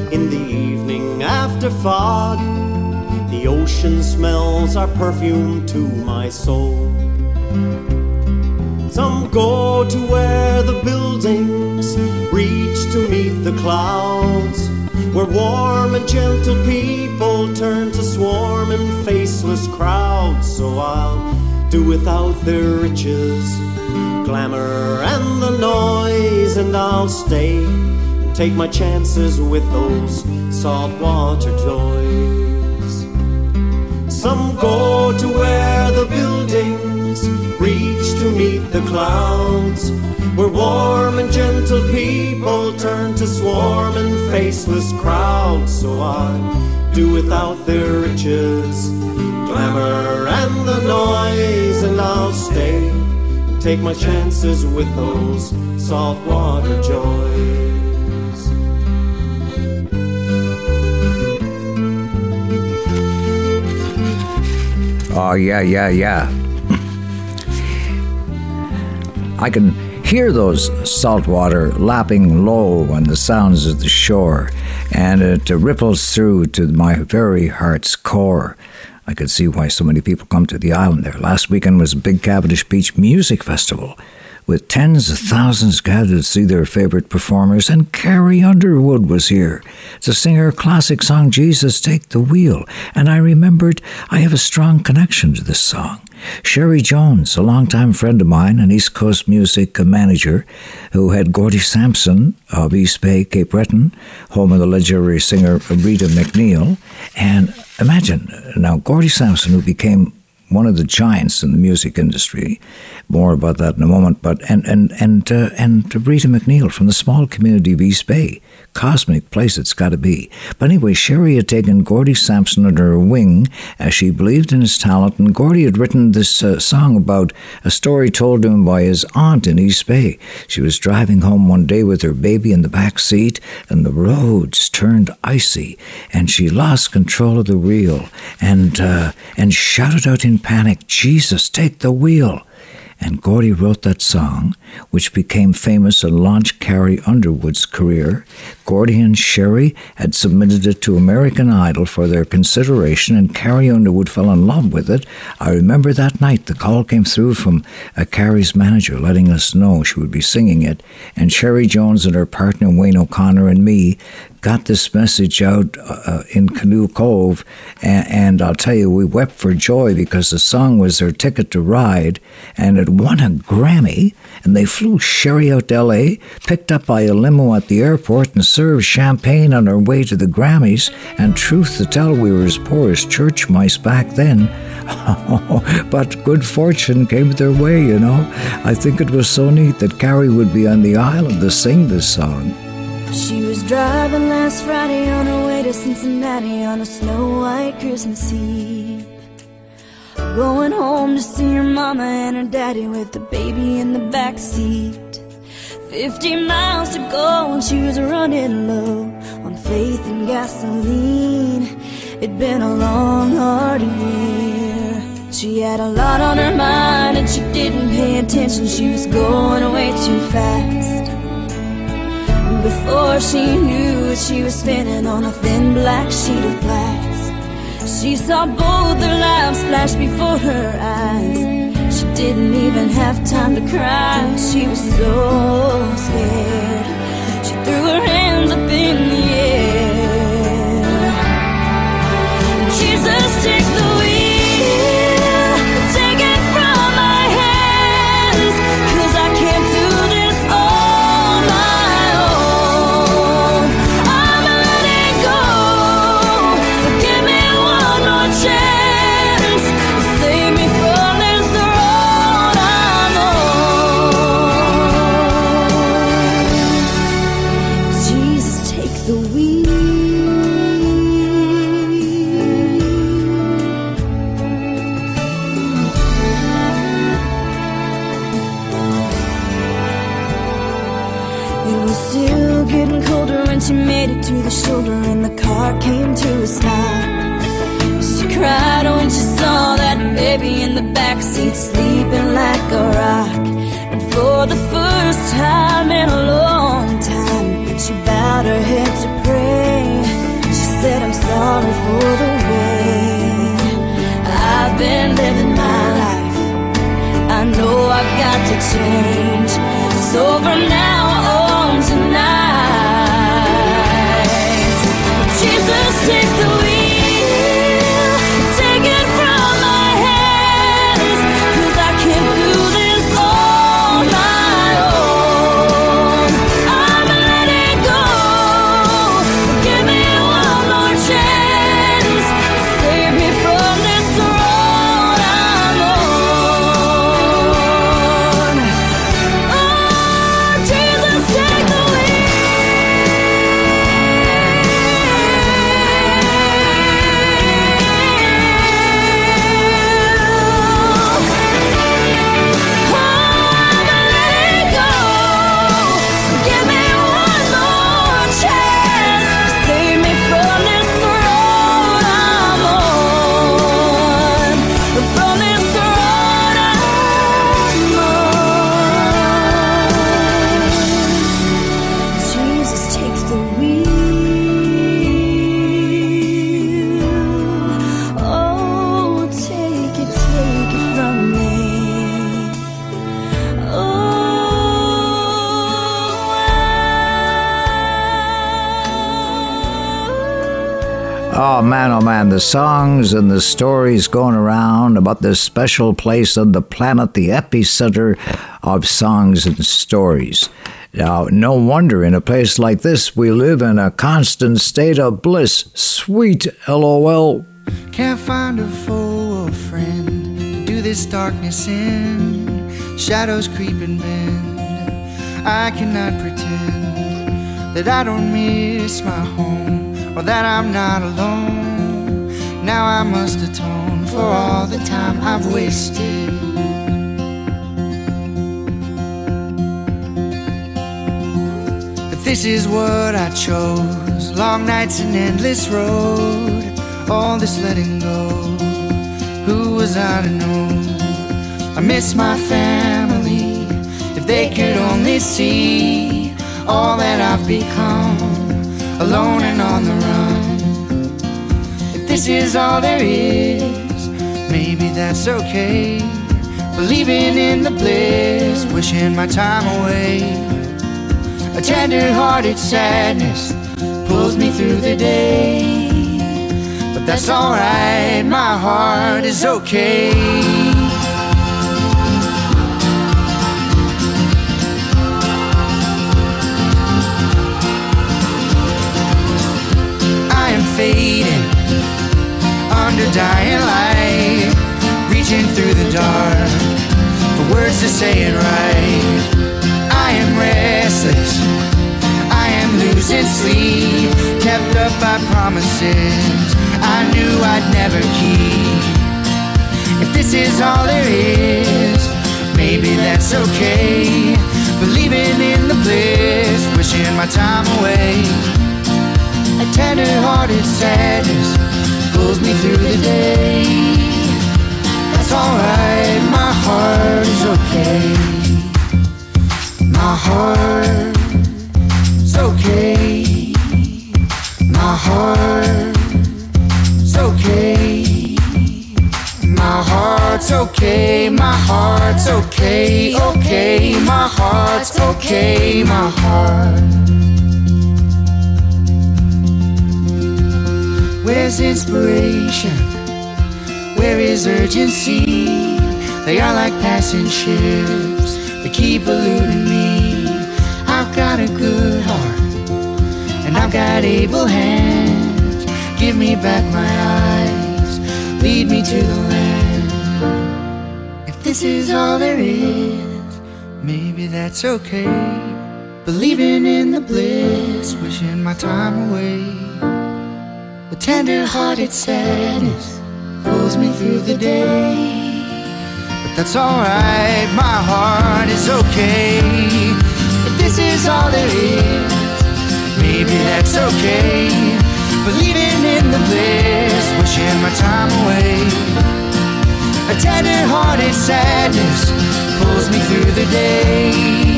in the evening after fog. The ocean smells are perfume to my soul. Some go to where the buildings reach to meet the clouds where warm and gentle people turn to swarm in faceless crowds. So I'll do without their riches, glamour, and the noise, and I'll stay and take my chances with those saltwater toys. Some go to where the buildings reach to meet the clouds where warm and gentle people turn to swarm in faceless crowds. So I do without their riches, glamour, and the noise, and I'll stay and take my chances with those saltwater joys. Oh, yeah, yeah, yeah. I can hear those salt water lapping low on the sounds of the shore, and it ripples through to my very heart's core. I could see why so many people come to the island there. Last weekend was a big Cavendish Beach Music Festival, with tens of thousands gathered to see their favorite performers, and Carrie Underwood was here to sing her classic song, Jesus Take the Wheel. And I remembered I have a strong connection to this song. Sherry Jones, a longtime friend of mine, an East Coast music manager who had Gordie Sampson of East Bay, Cape Breton, home of the legendary singer Rita MacNeil. And imagine now, Gordie Sampson, who became one of the giants in the music industry. More about that in a moment. But and and and uh, and Rita MacNeil from the small community of East Bay, cosmic place it's got to be. But anyway, Sherry had taken Gordie Sampson under her wing as she believed in his talent, and Gordie had written this uh, song about a story told to him by his aunt in East Bay. She was driving home one day with her baby in the back seat, and the roads turned icy, and she lost control of the wheel and uh, and shouted out in panic, "Jesus, take the wheel!" And Gordie wrote that song, which became famous and launched Carrie Underwood's career. Gordie and Sherry had submitted it to American Idol for their consideration, and Carrie Underwood fell in love with it. I remember that night the call came through from uh, Carrie's manager letting us know she would be singing it, and Sherry Jones and her partner Wayne O'Connor and me got this message out uh, in Canoe Cove, and, and, I'll tell you, we wept for joy because the song was their ticket to ride, and it won a Grammy. And they flew Sherry out to L.A., picked up by a limo at the airport, and served champagne on our way to the Grammys. And truth to tell, we were as poor as church mice back then. but good fortune came their way, you know. I think it was so neat that Carrie would be on the island to sing this song. She was driving last Friday on her way to Cincinnati on a snow white Christmas Eve. Going home to see her mama and her daddy with the baby in the back seat. Fifty miles to go and she was running low on faith and gasoline. It'd been a long, hard year. She had a lot on her mind and she didn't pay attention. She was going away too fast. Before she knew it, she was spinning on a thin black sheet of glass. She saw both their lives flash before her eyes. She didn't even have time to cry. She was so scared. She threw her hands the songs and the stories going around about this special place on the planet, the epicenter of songs and stories. Now, no wonder in a place like this we live in a constant state of bliss. Sweet LOL. Can't find a foe or friend to do this darkness in. Shadows creeping bend. I cannot pretend that I don't miss my home or that I'm not alone. Now I must atone for all the time I've wasted. But this is what I chose long nights and endless road, all this letting go. Who was I to know? I miss my family. If they could only see all that I've become, alone and on the run. This is all there is, maybe that's okay. Believing in the bliss, wishing my time away. A tender hearted sadness pulls me through the day. But that's alright, my heart is okay. I dying light, reaching through the dark for words to say it right. I am restless, I am losing sleep, kept up by promises I knew I'd never keep. If this is all there is, maybe that's okay. Believing in the bliss, wishing my time away. A tender hearted sadness pulls me through the day. That's alright, my heart is okay. My heart is okay. My heart is okay. My heart's okay. My heart's okay. Okay. My heart's okay. My heart. Where's inspiration? Where is urgency? They are like passing ships. They keep eluding me. I've got a good heart, and I've got able hands. Give me back my eyes, lead me to the land. If this is all there is, maybe that's okay. Believing in the bliss, wishing my time away. The tender hearted sadness pulls me through the day. But that's alright, my heart is okay. If this is all there is, maybe that's okay. Believing in the bliss, wishing my time away. A tender hearted sadness pulls me through the day.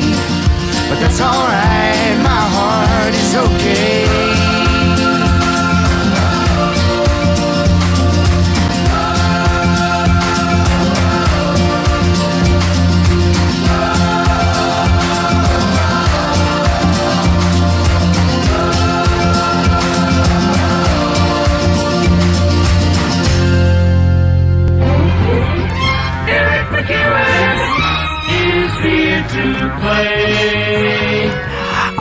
But that's alright, my heart is okay. To play.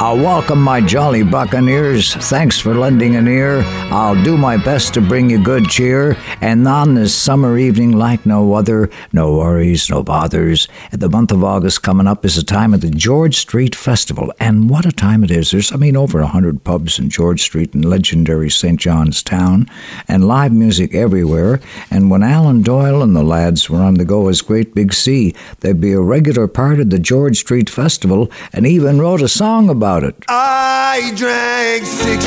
I'll welcome my jolly buccaneers. Thanks for lending an ear. I'll do my best to bring you good cheer. And on this summer evening like no other, no worries, no bothers. The month of August coming up is the time of the George Street Festival. And what a time it is. There's, I mean, over a hundred pubs in George Street in legendary St. John's Town, and live music everywhere. And when Alan Doyle and the lads were on the go as Great Big Sea, they'd be a regular part of the George Street Festival and even wrote a song about it. I drank 60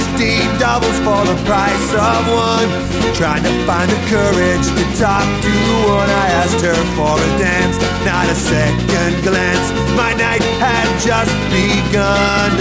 doubles for the price of one. Trying to find the courage to talk to one I asked her for a dance. Not a second glance, my night had just begun.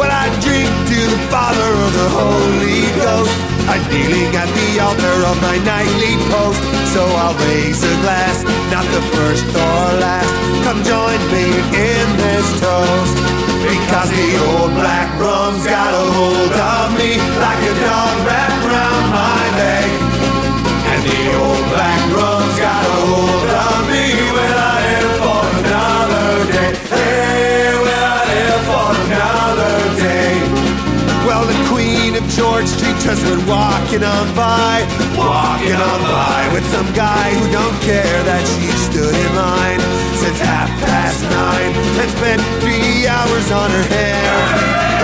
When I drink to the Father of the Holy Ghost, I'm kneeling at the altar of my nightly post. So I'll raise a glass, not the first or last. Come join me in this toast. Because the old black rum's got a hold of me like a dog wrapped around my leg. And the old black rum's got a hold George Street just went walking on by, walking on by with some guy who don't care that she stood in line since half past nine and spent three hours on her hair.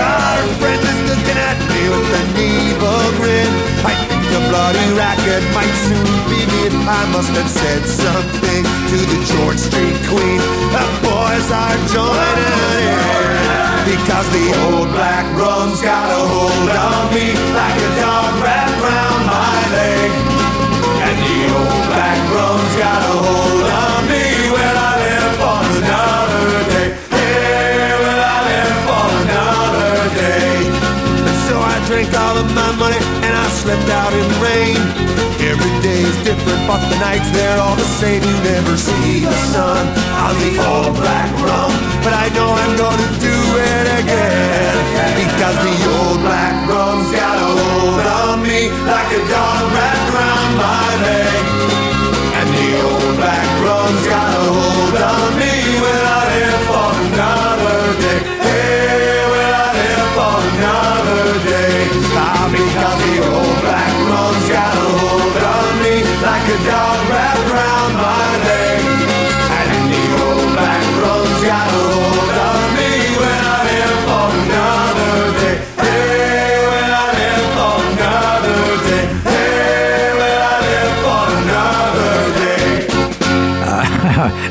Our friend is looking at me with an evil grin. I think the bloody racket might soon. I must have said something to the George Street queen. The boys are joining in. Because the old black rum's got a hold on me like a dog wrapped round my leg. And the old black rum's got a hold on me. Of my money and I slept out in the rain. Every day is different, but the nights they're all the same. You never see the sun I'll be on the old black rum. But I know I'm gonna do it again. Because the old black rum's got a hold on me like a dog wrapped around my leg. And the old black rum's got a hold on me. Because the old black rum's got a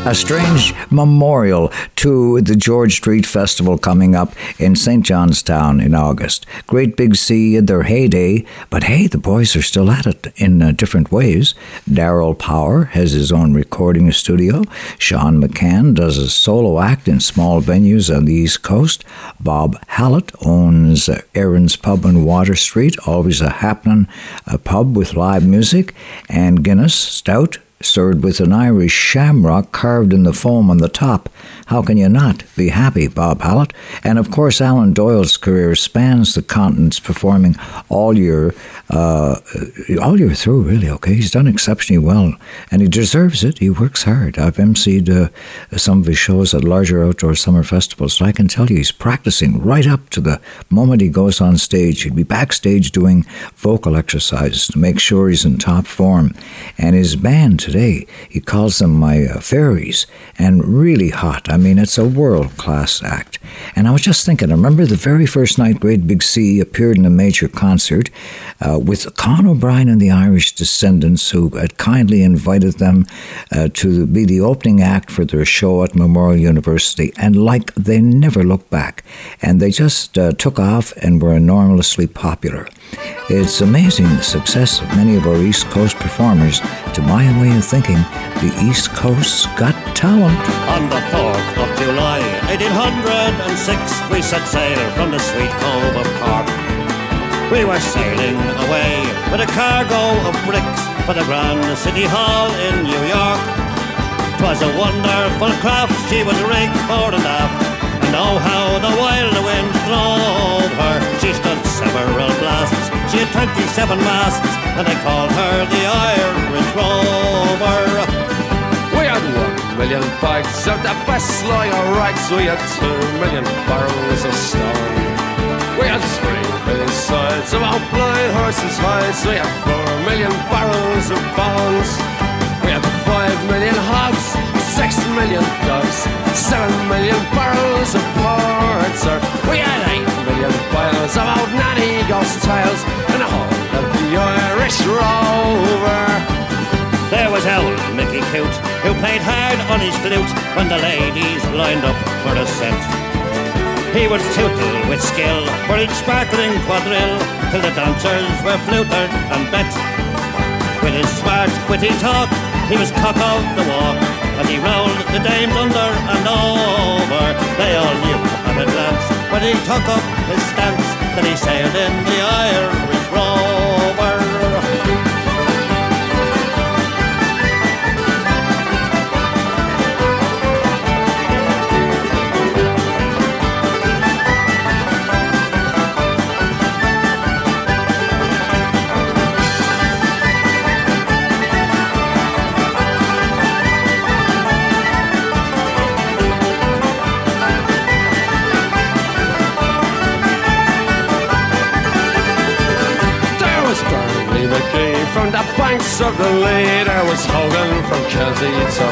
a strange memorial to the George Street Festival coming up in St. Johnstown in August. Great Big Sea in their heyday, but hey, the boys are still at it in uh, different ways. Darrell Power has his own recording studio. Sean McCann does a solo act in small venues on the East Coast. Bob Hallett owns uh, Aaron's Pub on Water Street, always a happening uh, pub with live music, and Guinness Stout served with an Irish shamrock carved in the foam on the top. How can you not be happy, Bob Hallett? And of course, Alan Doyle's career spans the continents, performing all year, uh, all year through. Really, okay, he's done exceptionally well, and he deserves it. He works hard. I've emceed uh, some of his shows at larger outdoor summer festivals, so I can tell you he's practicing right up to the moment he goes on stage. He'd be backstage doing vocal exercises to make sure he's in top form, and his band today. He calls them my uh, fairies, and really hot. I mean, it's a world class act. And I was just thinking, I remember the very first night Great Big Sea appeared in a major concert uh, with Con O'Brien and the Irish Descendants, who had kindly invited them uh, to be the opening act for their show at Memorial University. And like they never looked back, and they just uh, took off and were enormously popular. It's amazing the success of many of our East Coast performers. To my way of thinking, the East Coast's got talent. On the 4th of July, 1806, we set sail from the sweet cove of Cork. We were sailing away with a cargo of bricks for the Grand City Hall in New York. 'Twas a wonderful craft, she was rigged for and aft, and oh how the wild wind drove her. She stood several she had 27 masts, and they called her the Irish Rover. We had one million bags of the best line of. We had two million barrels of stone. We had three million sides of our blind horses' hides. We had four million barrels of bones. We had five million hogs, six million dogs, seven million barrels of porter. We had eight million piles of old tales and a of the Irish rover. There was old Mickey Cute, who played hard on his flute when the ladies lined up for a scent. He would tootle with skill for each sparkling quadrille, till the dancers were flutered and bet. With his smart, witty talk, he was cock of the walk, and he rolled the dames under and over. They all knew at a glance when he took up his stance that he sailed in the Irish Rover. Of the lead, there was Hogan from Kelsey to.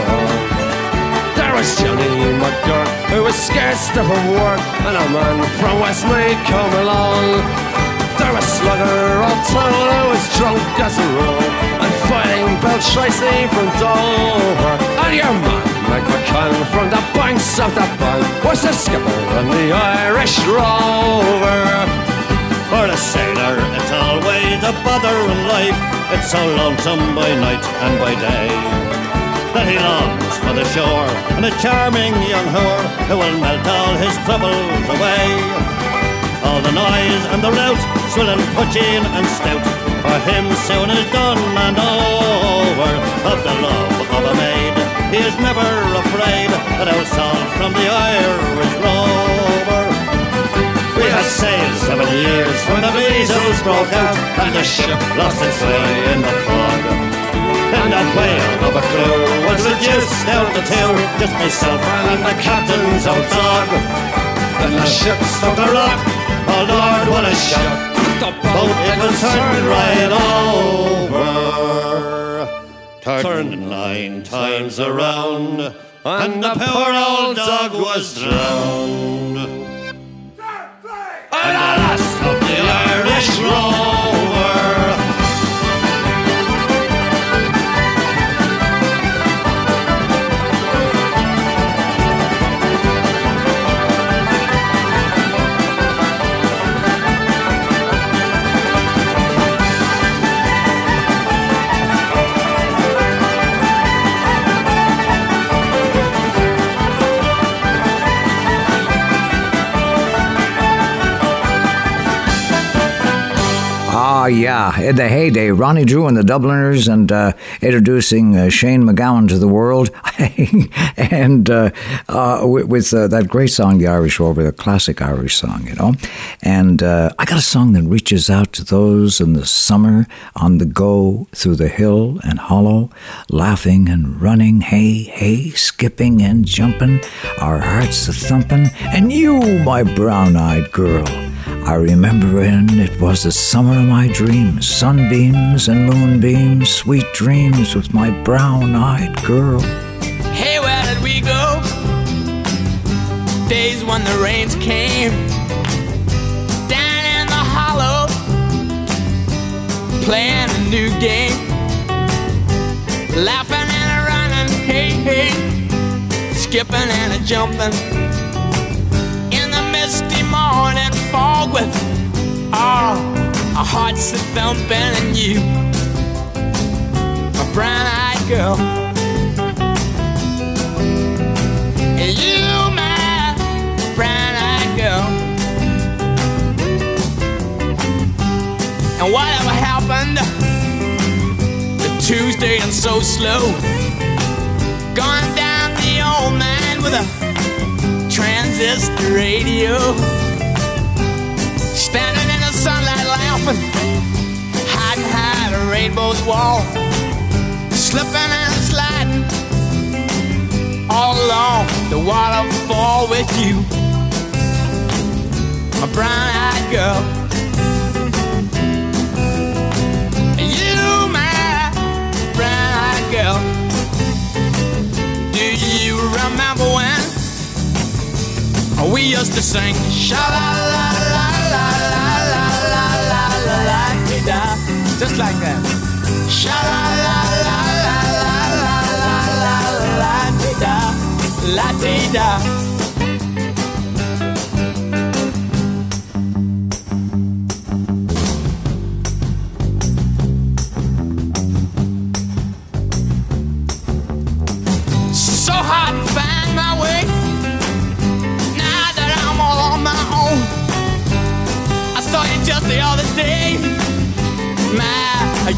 There was Johnny McGurk, who was scared stiff of work, and a man from Westmeath come along. There was Slugger O'Toole, who was drunk as a rule, and fighting Bill Tracy from Dover. And your man, Mike McCann, from the banks of the Bann, was the skipper on the Irish Rover. For a sailor, it's always a bother in life. It's so lonesome by night and by day. That he longs for the shore and a charming young whore who will melt all his troubles away. All the noise and the rout, swilling, putching and stout. For him soon is done and over of the love of a maid. He is never afraid that I'll solve from the Irish rover. Sailed seven years when the measles broke out and the ship lost its way in the fog. And that whale of a crew was reduced down to two, just myself and the captain's old dog. Then the ship struck a rock, oh Lord, what a shock. The boat, it was turned right over. Turned nine times around, and the poor old dog was drowned. And the last of the Irish rover. Ah, yeah. In the heyday, Ronnie Drew and the Dubliners, and uh, introducing uh, Shane MacGowan to the world, and uh, uh, with, uh, that great song, The Irish Rover, the classic Irish song, you know. And uh, I got a song that reaches out to those in the summer on the go through the hill and hollow, laughing and running, hey, hey, skipping and jumping, our hearts a thumping, and you, my brown eyed girl. I remember when it was the summer of my dreams, sunbeams and moonbeams, sweet dreams with my brown eyed girl. Hey, where did we go? Days when the rains came. Down in the hollow, playing a new game. Laughing and a running, hey, hey. Skipping and a jumping. The misty morning fog with oh, our hearts a thumping and you, my brown eyed girl. And you, my brown eyed girl. And whatever happened to Tuesday and so slow? Gone down the old man with a transistor radio. Laughing, hiding behind a rainbow's wall. Slipping and sliding all along the waterfall with you, my brown eyed girl. You, my brown eyed girl. Do you remember when we used to sing sha la la la just like that. Sha la la la la la la la la la da la dee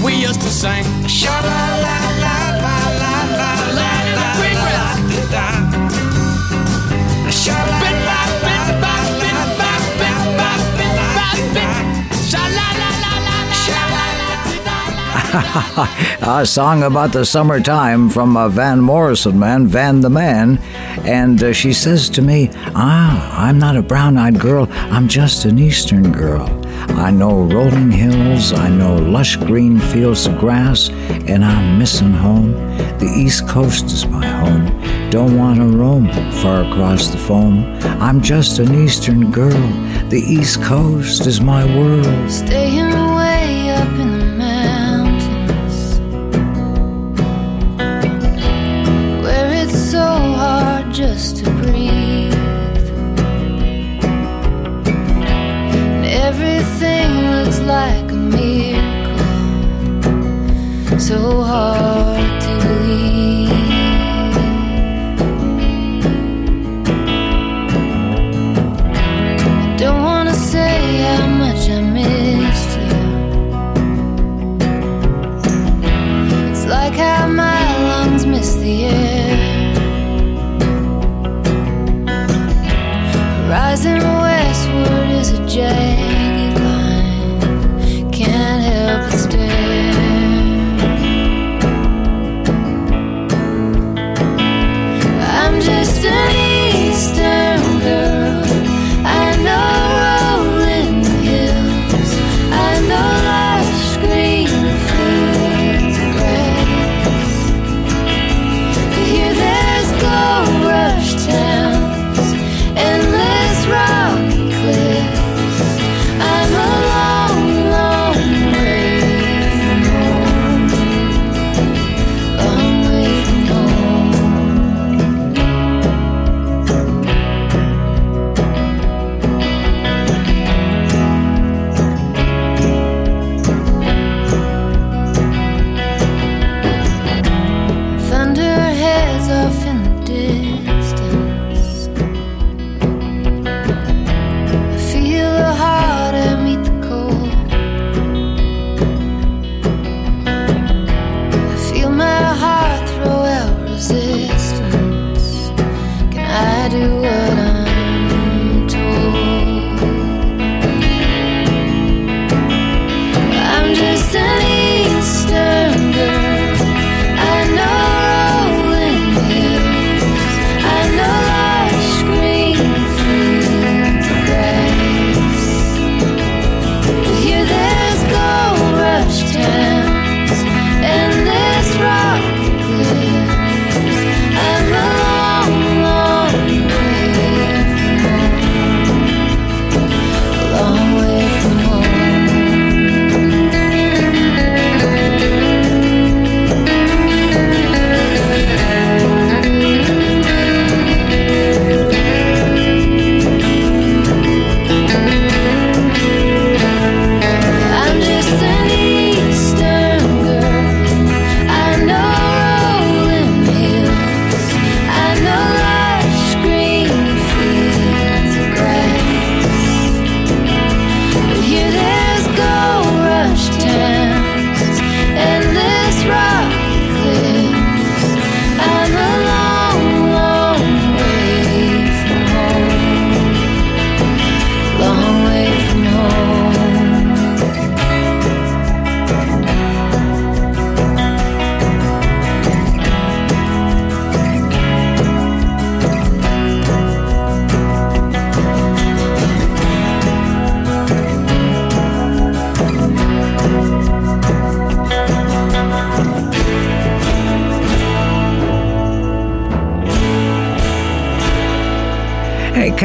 we used to sing. A song about the summertime from a Van Morrison, man, Van the Man. And uh, she says to me, Ah, I'm not a brown eyed girl, I'm just an Eastern girl. I know rolling hills, I know lush green fields of grass, and I'm missing home. The East Coast is my home. Don't want to roam far across the foam. I'm just an Eastern girl. The East Coast is my world. Staying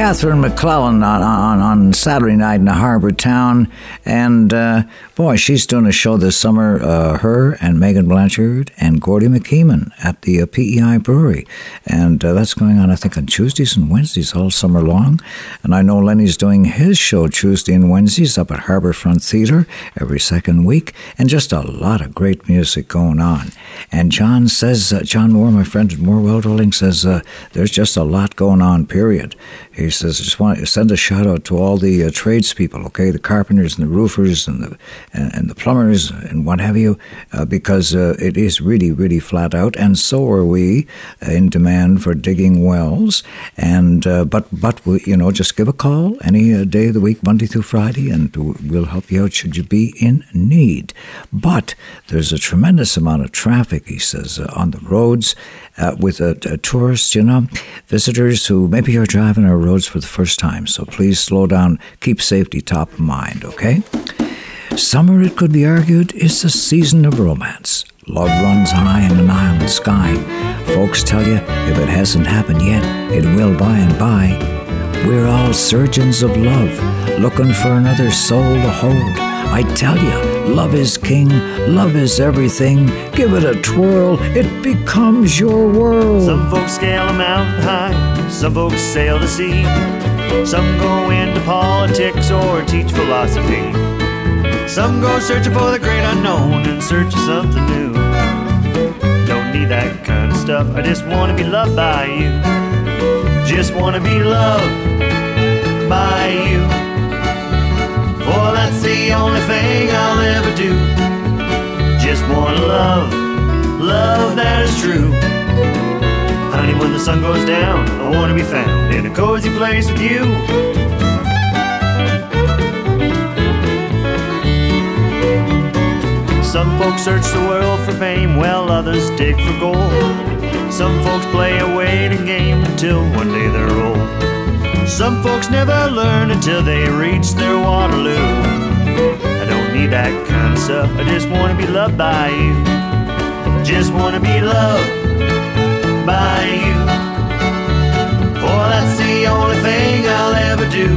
Catherine MacLellan on, on, on Saturday night in Harbor Town. And uh, boy, she's doing a show this summer, uh, her and Meaghan Blanchard and Gordie MacKeeman at the uh, PEI Brewery. And uh, that's going on, I think, on Tuesdays and Wednesdays all summer long. And I know Lennie's doing his show Tuesday and Wednesdays up at Harbourfront Theatre every second week. And just a lot of great music going on. And John says, uh, John Moore, my friend at Moore Weldering, says uh, there's just a lot going on, period. He says, just want to send a shout out to all the uh, tradespeople, okay, the carpenters and the roofers and the and, and the plumbers and what have you, uh, because uh, it is really, really flat out, and so are we in demand for digging wells. And uh, but but we, you know, just give a call any uh, day of the week, Monday through Friday, and we'll help you out should you be in need. But there's a tremendous amount of traffic, he says, uh, on the roads uh, with uh, uh, tourists, you know, visitors who maybe are driving our roads for the first time. So please slow down, keep safety top of mind, okay? Summer, it could be argued, is the season of romance. Love runs high in an island sky. Folks tell you if it hasn't happened yet, it will by and by. We're all surgeons of love, looking for another soul to hold. I tell you, love is king, love is everything. Give it a twirl, it becomes your world. Some folks scale a mountain high, some folks sail the sea. Some go into politics or teach philosophy. Some go searching for the great unknown in search of something new. Don't need that kind of stuff, I just wanna be loved by you. Just wanna be loved by you. For that's only thing I'll ever do. Just wanna love, love that is true. Honey, when the sun goes down, I wanna be found in a cozy place with you. Some folks search the world for fame, while others dig for gold. Some folks play a waiting game until one day they're old. Some folks never learn until they reach their Waterloo. That kind of stuff, I just wanna be loved by you. Just wanna be loved by you. For that's the only thing I'll ever do.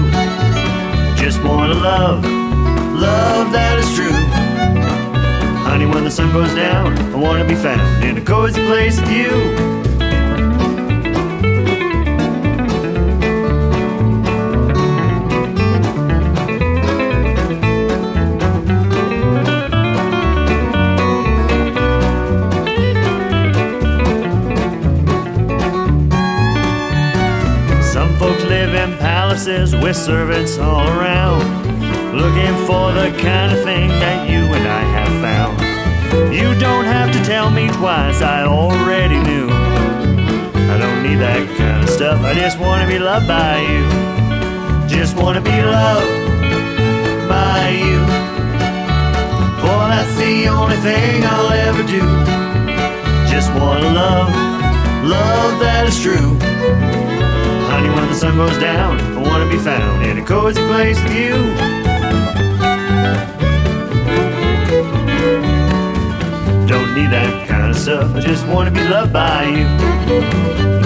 Just wanna love, love that is true. Honey, when the sun goes down, I wanna be found in a cozy place with you. With servants all around, looking for the kind of thing that you and I have found. You don't have to tell me twice, I already knew. I don't need that kind of stuff, I just wanna be loved by you. Just wanna be loved by you. For that's the only thing I'll ever do. Just wanna love, love that is true. Honey, when the sun goes down, I wanna be found in a cozy place with you. Don't need that kind of stuff, I just wanna be loved by you.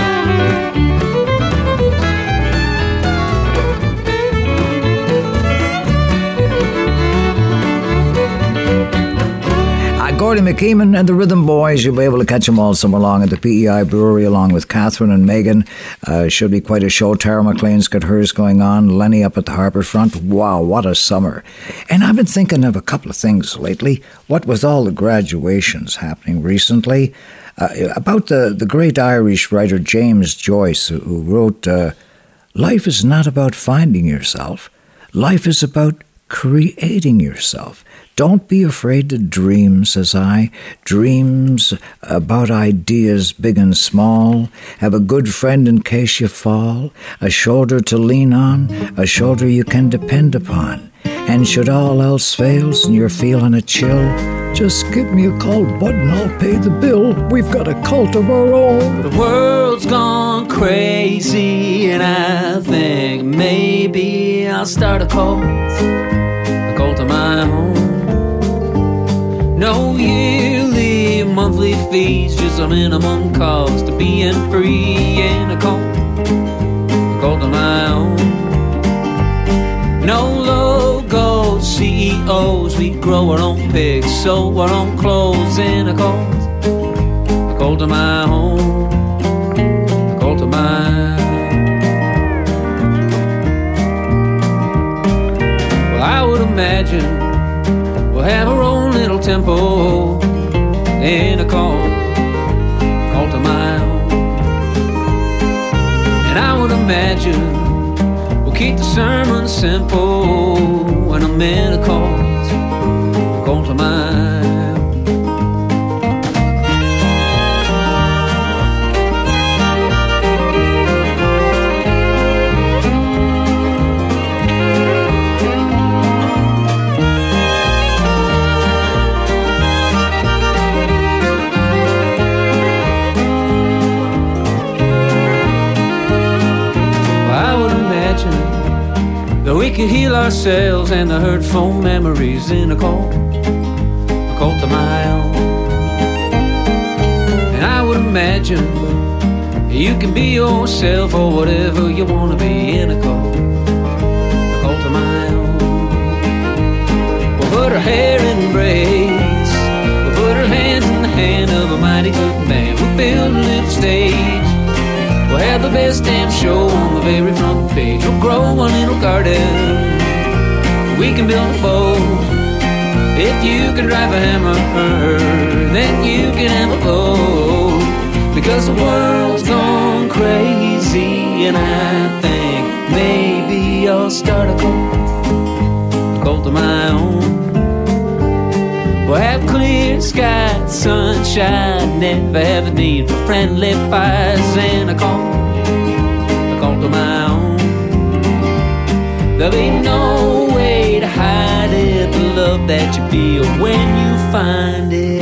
Uh, Gordie MacKeeman and the Rhythm Boys. You'll be able to catch them all somewhere along at the PEI Brewery along with Catherine and Meaghan. Uh, should be quite a show. Tara MacLean's got hers going on. Lennie up at the harbour front. Wow, what a summer. And I've been thinking of a couple of things lately. What with all the graduations happening recently, uh, about the, the great Irish writer James Joyce, who, wrote, uh, Life is not about finding yourself, life is about creating yourself. Don't be afraid to dream, says I. Dreams about ideas big and small. Have a good friend in case you fall. A shoulder to lean on. A shoulder you can depend upon. And should all else fails and you're feeling a chill, just give me a call, bud, and I'll pay the bill. We've got a cult of our own. The world's gone crazy, and I think maybe I'll start a cult, a cult of my own. No yearly, monthly fees, just a minimum cost to being free in a cult, a cult of my own. No logo CEOs, we grow our own pigs, sew our own clothes in a call, a call to my home, a cult of my. Well, I would imagine we'll have our own temple in a call of my own, and I would imagine we'll keep the sermon simple when I'm in a cult, could heal ourselves and the hurtful memories in a cult, a cult of my own. And I would imagine you can be yourself or whatever you want to be in a cult, a cult of my own. We'll put our hair in braids, we'll put our hands in the hand of a mighty good man. We'll build a little stage. We'll have the best damn show on the very front page. We'll grow a little garden. We can build a boat. If you can drive a hammer, then you can have a boat. Because the world's gone crazy, and I think maybe I'll start a cult, cult of my own. We'll have clear skies, sunshine, never have a need for friendly fires, and a call, a call to my own. There'll be no way to hide it, the love that you feel when you find it,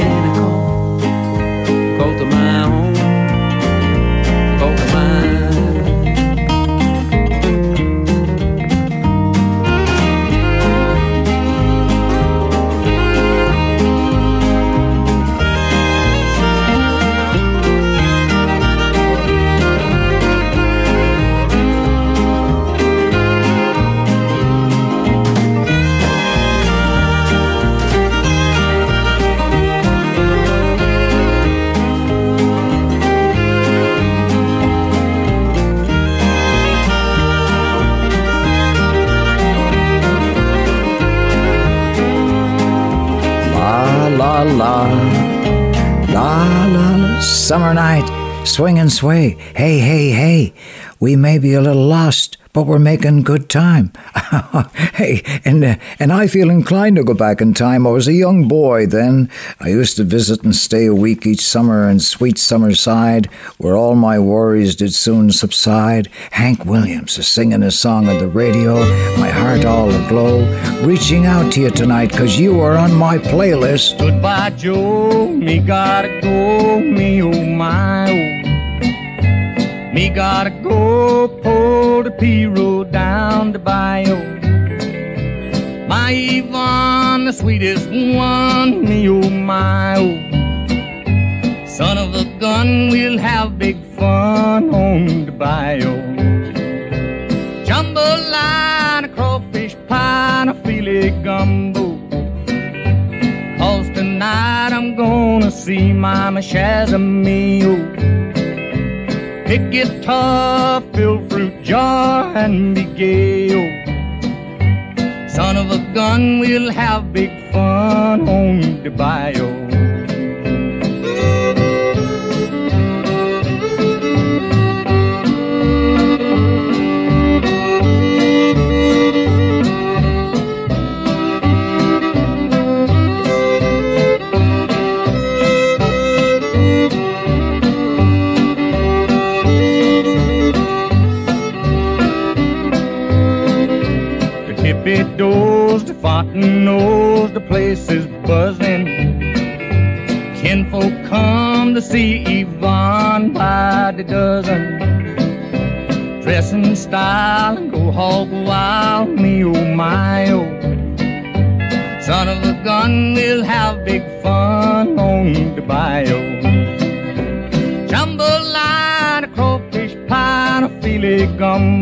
Summer night. Swing and sway. Hey, hey, hey. We may be a little lost, but we're making good time. hey, and uh, and I feel inclined to go back in time. I was a young boy then. I used to visit and stay a week each summer in sweet Summerside, where all my worries did soon subside. Hank Williams is singing a song on the radio, my heart all aglow, reaching out to you tonight 'cause you are on my playlist. Goodbye, Joe. Me gotta go. Me oh my oh. Me gotta go. Pull the P road down the bayou. My Yvonne, the sweetest one. Me oh my oh. Son of a gun, we'll have big fun on the bayou. Jambalaya, a crawfish pie, a filet gumbo. Cause tonight I'm gonna see Mama Shazamio. Pick guitar, fill fruit jar, and be gay. Gun, we'll have big fun on the bayou. Fountain nose, the place is buzzing. Kinfolk come to see Yvonne by the dozen. Dress in style and go hog wild, me oh my oh. Son of a gun, we'll have big fun on the bayou. Jambalaya, a crawfish pie, and a filet gumbo.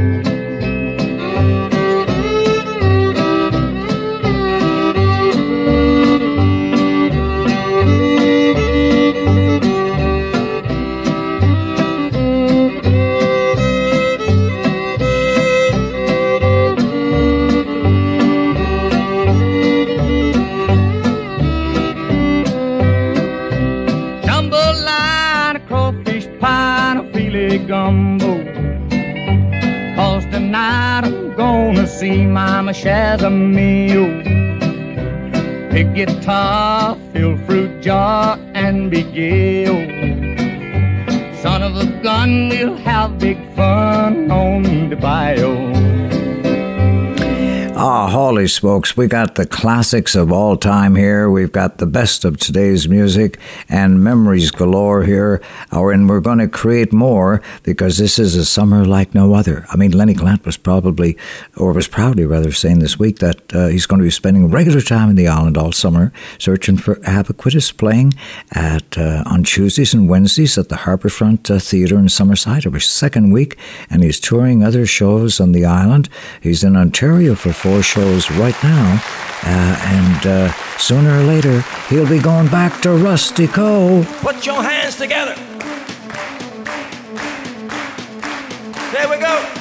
Mama meal. Pick guitar, fill fruit jar, and be gay. Son of a gun, we'll have big fun on the bayou. Holy smokes, we got the classics of all time here. We've got the best of today's music and memories galore here. And we're going to create more because this is a summer like no other. I mean, Lennie Gallant was probably, or was proudly rather, saying this week that uh, he's going to be spending regular time in the island all summer, searching for Abaquitas playing at uh, on Tuesdays and Wednesdays at the Harbourfront uh, Theatre in Summerside every second week, and he's touring other shows on the island. He's in Ontario for four shows right now, uh, and uh, sooner or later he'll be going back to Rustico. Put your hands together. There we go.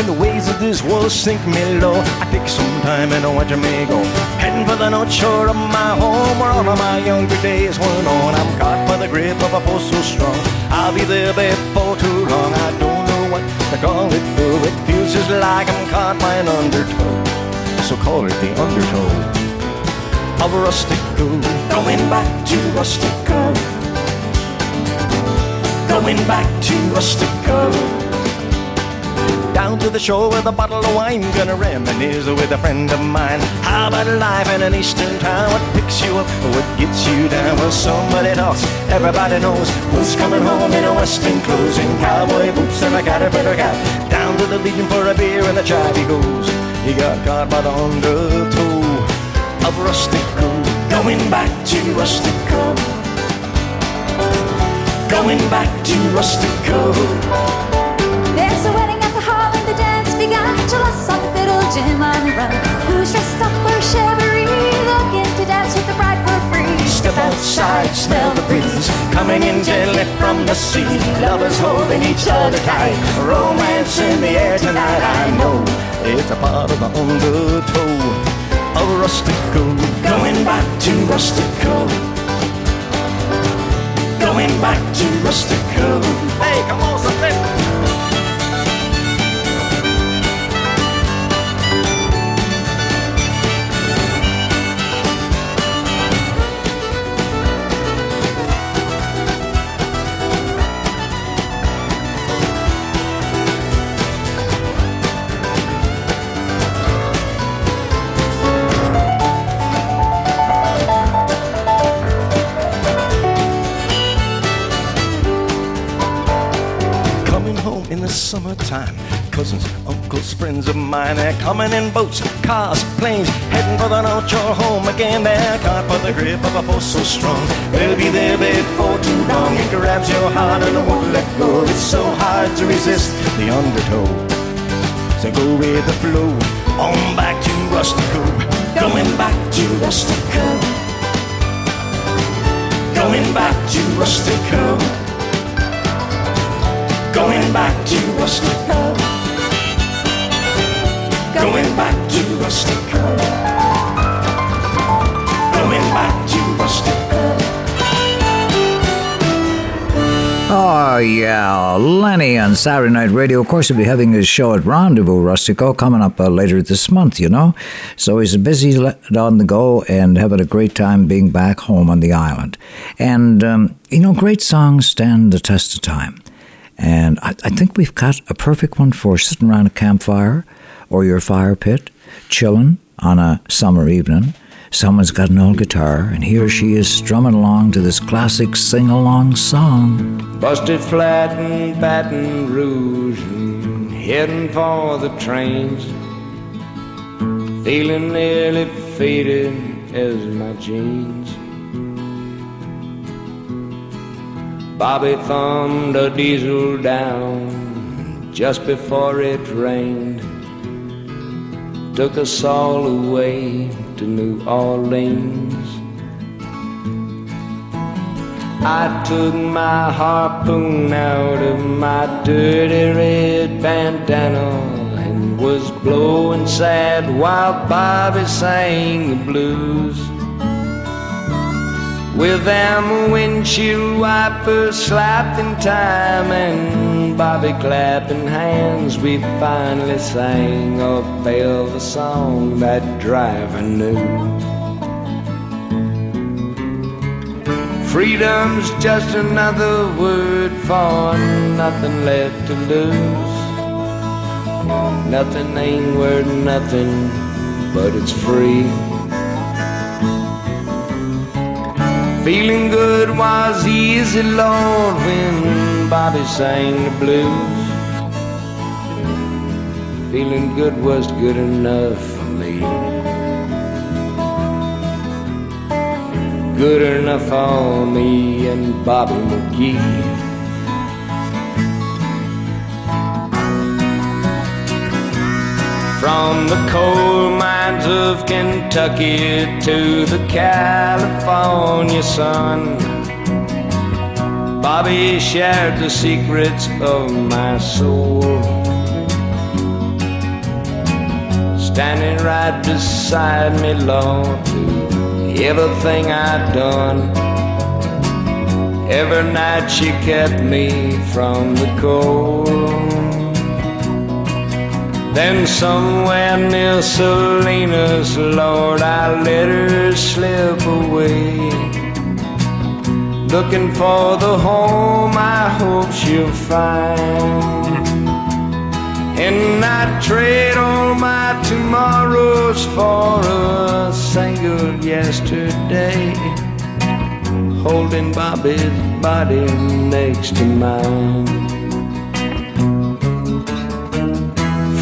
When the waves of this world sink me low, I take some time and watch me go. Heading for the north shore of my home, where all of my younger days were known. I'm caught by the grip of a force so strong. I'll be there before too long. I don't know what to call it, though. It feels just like I'm caught by an undertow. So call it the undertow of Rustico. Going back to Rustico. Going back to Rustico. Down to the shore with a bottle of wine, gonna reminisce with a friend of mine. How about life in an eastern town? What picks you up, what gets you down? Well, somebody talks, everybody knows who's coming home in a western clothes and cowboy boots and a caterpillar cap. Down to the Legion for a beer and the tribe he goes. He got caught by the undertow of Rustico. Going back to Rustico. Going back to Rustico. Jealous on the fiddle, Jim on the run. Who's dressed up for chivalry? Looking to dance with the bride for free. Step outside, smell the breeze coming in gently from the sea. Lovers holding each other tight, romance in the air tonight. I know it's a part of the undertow of Rustico. Going back to Rustico. Going back to Rustico. Hey, come on, something. Cousins, uncles, friends of mine, they're coming in boats, cars, planes, heading for the North Shore home again. They're caught by the grip of a force so strong. They'll be there before too long. It grabs your heart and won't let go. It's so hard to resist the undertow. So go with the flow, on back to Rustico, going back to Rustico, going back to Rustico. Going back to Rustico. Going back to Rustico. Going back to Rustico. Oh, yeah. Lennie on Saturday Night Radio. Of course, he'll be having his show at Rendezvous Rustico coming up uh, later this month, you know. So he's busy on the go and having a great time being back home on the island. And, um, you know, great songs stand the test of time. And I, I think we've got a perfect one for sitting around a campfire or your fire pit, chilling on a summer evening. Someone's got an old guitar, and he or she is strumming along to this classic sing along song. Busted flat in Baton Rouge and heading for the trains. Feeling nearly faded as my jeans. Bobby thumbed a diesel down just before it rained. Took us all away to New Orleans. I took my harpoon out of my dirty red bandana and was blowing sad while Bobby sang the blues. With them windshield wipers slapping time and Bobby clapping hands, we finally sang a velvet song that driver knew. Freedom's just another word for nothing left to lose. Nothing ain't worth nothing, but it's free. Feeling good was easy, Lord, when Bobby sang the blues. Feeling good was good enough for me. Good enough for me and Bobby McGee. From the coal mines of Kentucky to the California sun, Bobby shared the secrets of my soul. Standing right beside me, Lord, everything I'd done. Every night she kept me from the cold. Then somewhere near Salinas, Lord, I let her slip away. Looking for the home I hope she'll find. And I trade all my tomorrows for a single yesterday. Holding Bobby's body next to mine.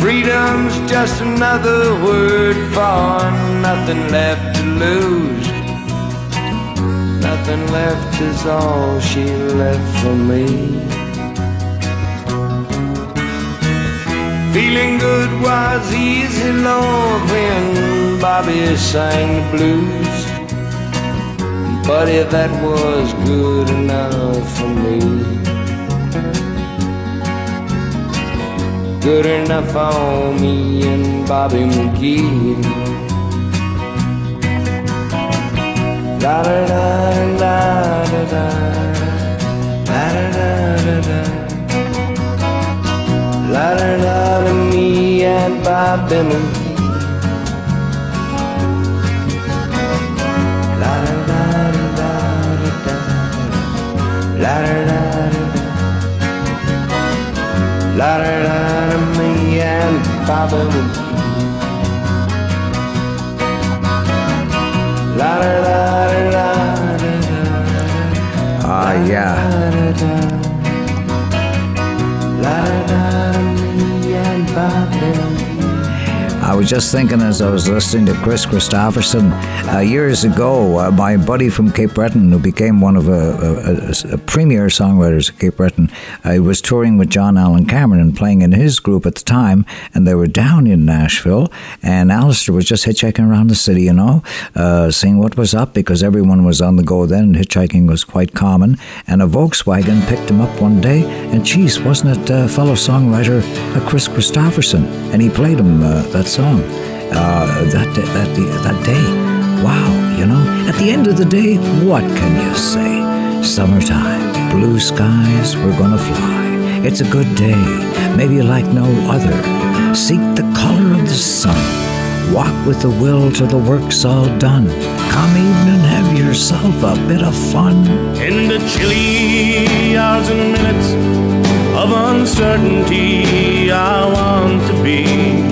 Freedom's just another word for nothing left to lose. Nothing left is all she left for me. Feeling good was easy, Lord, when Bobby sang the blues. Buddy, that was good enough for me. Good enough for me and Bobby McGee. Da da da da da la da da da da la da da da me and Bobby McGee. La da da da me and McGee. La da da da. Ah, yeah. La da da da me and McGee. I was just thinking as I was listening to Kris Kristofferson uh, years ago, uh, my buddy from Cape Breton, who became one of a, a, a premier songwriters at Cape Breton, uh, he was touring with John Allan Cameron and playing in his group at the time, and they were down in Nashville, and Allister was just hitchhiking around the city, you know, uh, seeing what was up because everyone was on the go then, and hitchhiking was quite common, and a Volkswagen picked him up one day, and geez, wasn't it uh, fellow songwriter uh, Kris Kristofferson, and he played him uh, that song uh, that that that day. Wow, you know. At the end of the day, what can you say? Summertime, blue skies, we're gonna fly. It's a good day, maybe like no other. Seek the color of the sun. Walk with the will till the work's all done. Come evening, have yourself a bit of fun. In the chilly hours and minutes of uncertainty, I want to be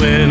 the.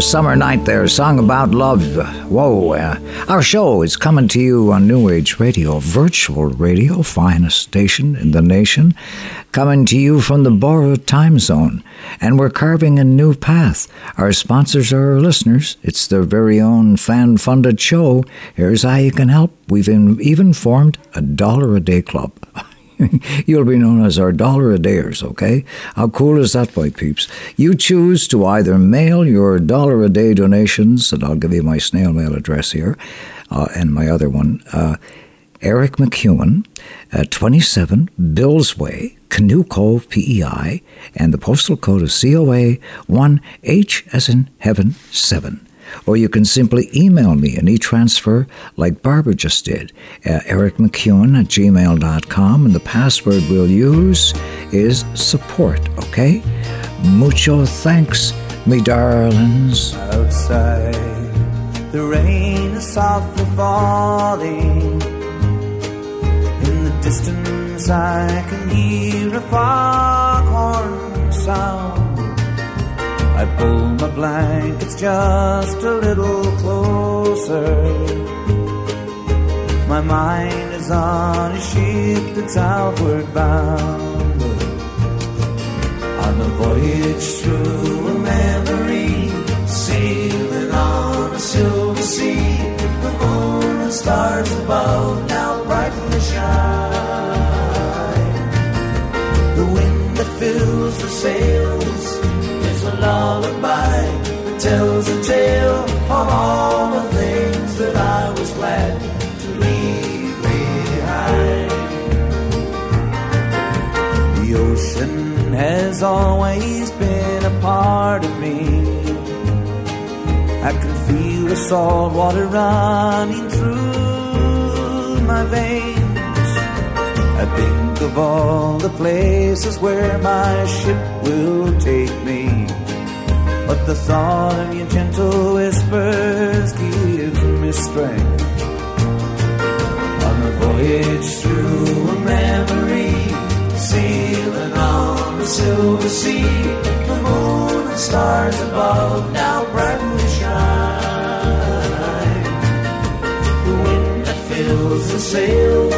Summer night there, song about love. Whoa, uh, our show is coming to you on New Age Radio, virtual radio, finest station in the nation, coming to you from the borrowed time zone. And we're carving a new path. Our sponsors are our listeners. It's their very own fan funded show. Here's how you can help. We've even formed a dollar a day club. You'll be known as our dollar a dayers, okay? How cool is that, white peeps? You choose to either mail your dollar a day donations, and I'll give you my snail mail address here, uh, and my other one, uh, Eric MacEwen, uh, 27 Bills Way, Canoe Cove, PEI, and the postal code is COA 1H as in heaven 7 or you can simply email me an e-transfer like Barbara just did, uh, ericmacewen at gmail.com, and the password we'll use is support, okay? Mucho thanks, me darlings. Outside, the rain is softly falling. In the distance, I can hear a foghorn sound. I pull my blankets just a little closer. My mind is on a ship that's outward bound. On a voyage through a memory, sailing on a silver sea. The moon and stars above now brightly shine. The wind that fills the a lullaby that tells a tale of all the things that I was glad to leave behind. The ocean has always been a part of me. I can feel the salt water running through my veins. I think of all the places where my ship will take me. But the thought of your gentle whispers gives me strength. On a voyage through a memory, sailing on the silver sea, the moon and stars above now brightly shine. The wind that fills the sails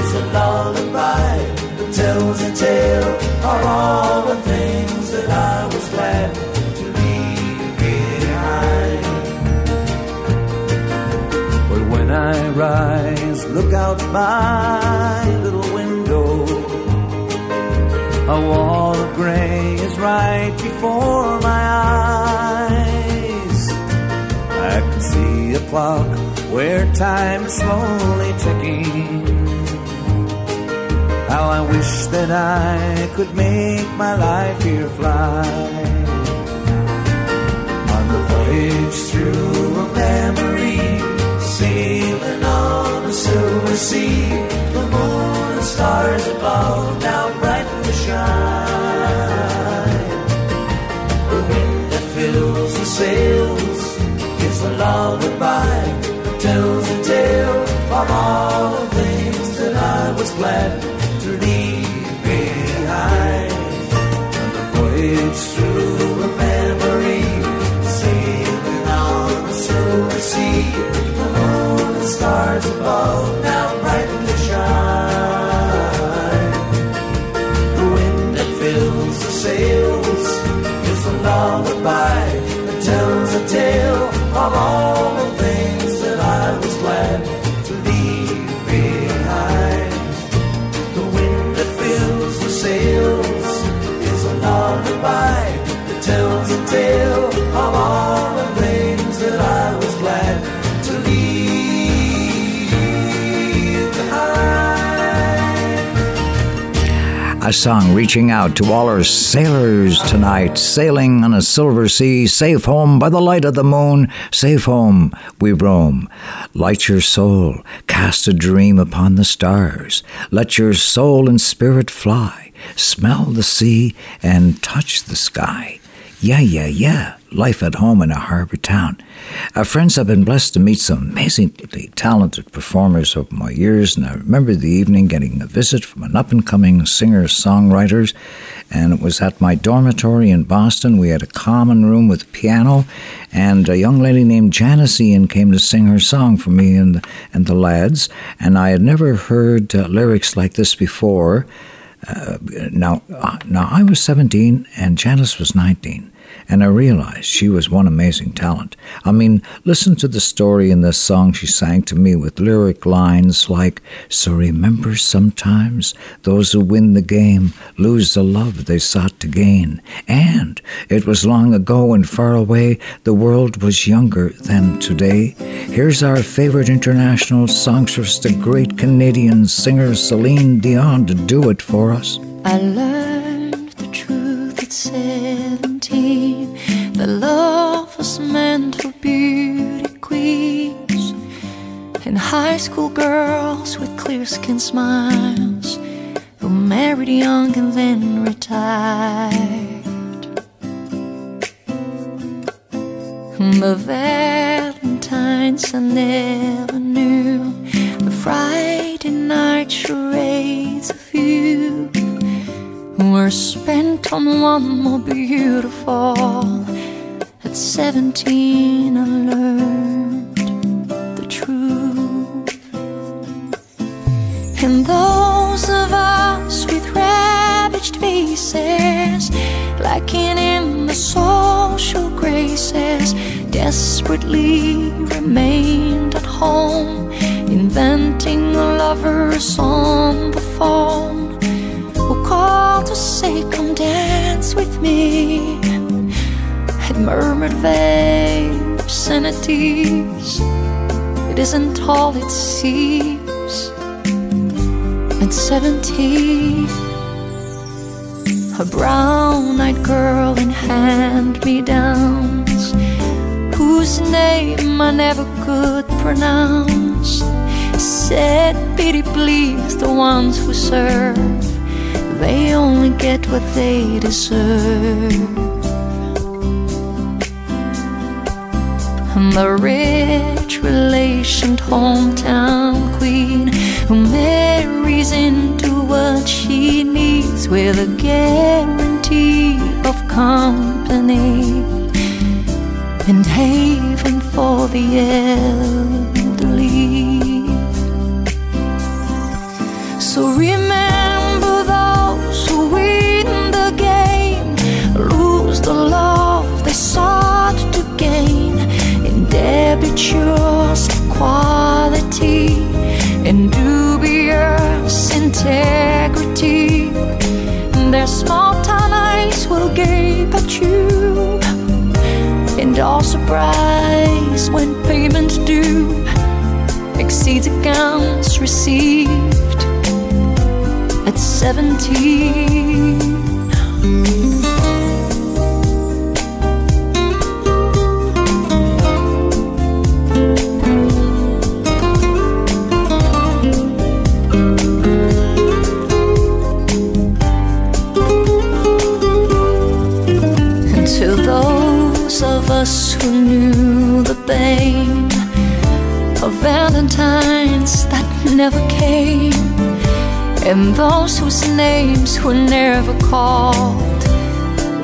is a lullaby that tells a tale of all the things that I was glad I rise, look out my little window. A wall of gray is right before my eyes. I can see a clock where time is slowly ticking. How I wish that I could make my life here fly. On the voyage through a memory silver sea, the moon and stars above now brighten the shine. The wind that fills the sails is a lullaby tells a tale of all the things that I was glad above A song reaching out to all our sailors tonight, sailing on a silver sea, safe home by the light of the moon, safe home we roam. Light your soul, cast a dream upon the stars. Let your soul and spirit fly, smell the sea and touch the sky. Yeah, yeah, yeah. Life at home in a harbor town. Uh, friends, I've been blessed to meet some amazingly talented performers over my years, and I remember the evening getting a visit from an up and coming singer songwriter. And it was at my dormitory in Boston. We had a common room with a piano, and a young lady named Janis Ian came to sing her song for me and, and the lads. And I had never heard uh, lyrics like this before. Uh, now, uh, now I was 17 and Janice was 19, and I realized she was one amazing talent. I mean, listen to the story in this song she sang to me with lyric lines like, So remember sometimes those who win the game lose the love they sought to gain. And it was long ago and far away, the world was younger than today. Here's our favorite international songstress, the great Canadian singer Celine Dion, to do it for us. I learned the truth at 17 that love was meant for beauty queens and high school girls with clear skin smiles who married young and then retired. But Valentine's I never knew. The Friday night charades of you were spent on one more beautiful. At 17, I learned the truth. And those of us with ravaged faces, lacking in the social graces, desperately remained at home, inventing lovers on the phone called to say, Come dance with me. Had murmured vague obscenities. It isn't all it seems. At 17, a brown eyed girl in hand me downs, whose name I never could pronounce, said, Pity please the ones who serve they only get what they deserve. And the rich relationed hometown queen who marries into what she needs with a guarantee of company and haven for the elderly. So remember habitual quality and dubious integrity. Their small town eyes will gape at you and all surprise when payment due exceeds accounts received at 17. Of Valentines that never came, and those whose names were never called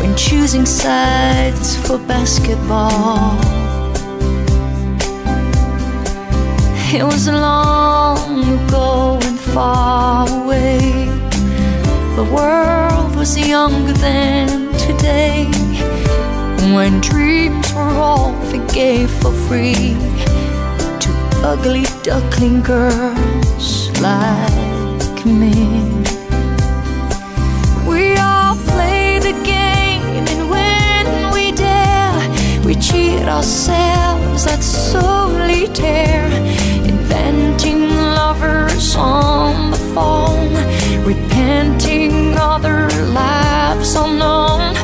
when choosing sides for basketball. It was long ago and far away. The world was younger than today. When dreams were all they gave for free to ugly duckling girls like me. We all play the game, and when we dare, we cheat ourselves at solitaire, inventing lovers on the phone, repenting other lives unknown,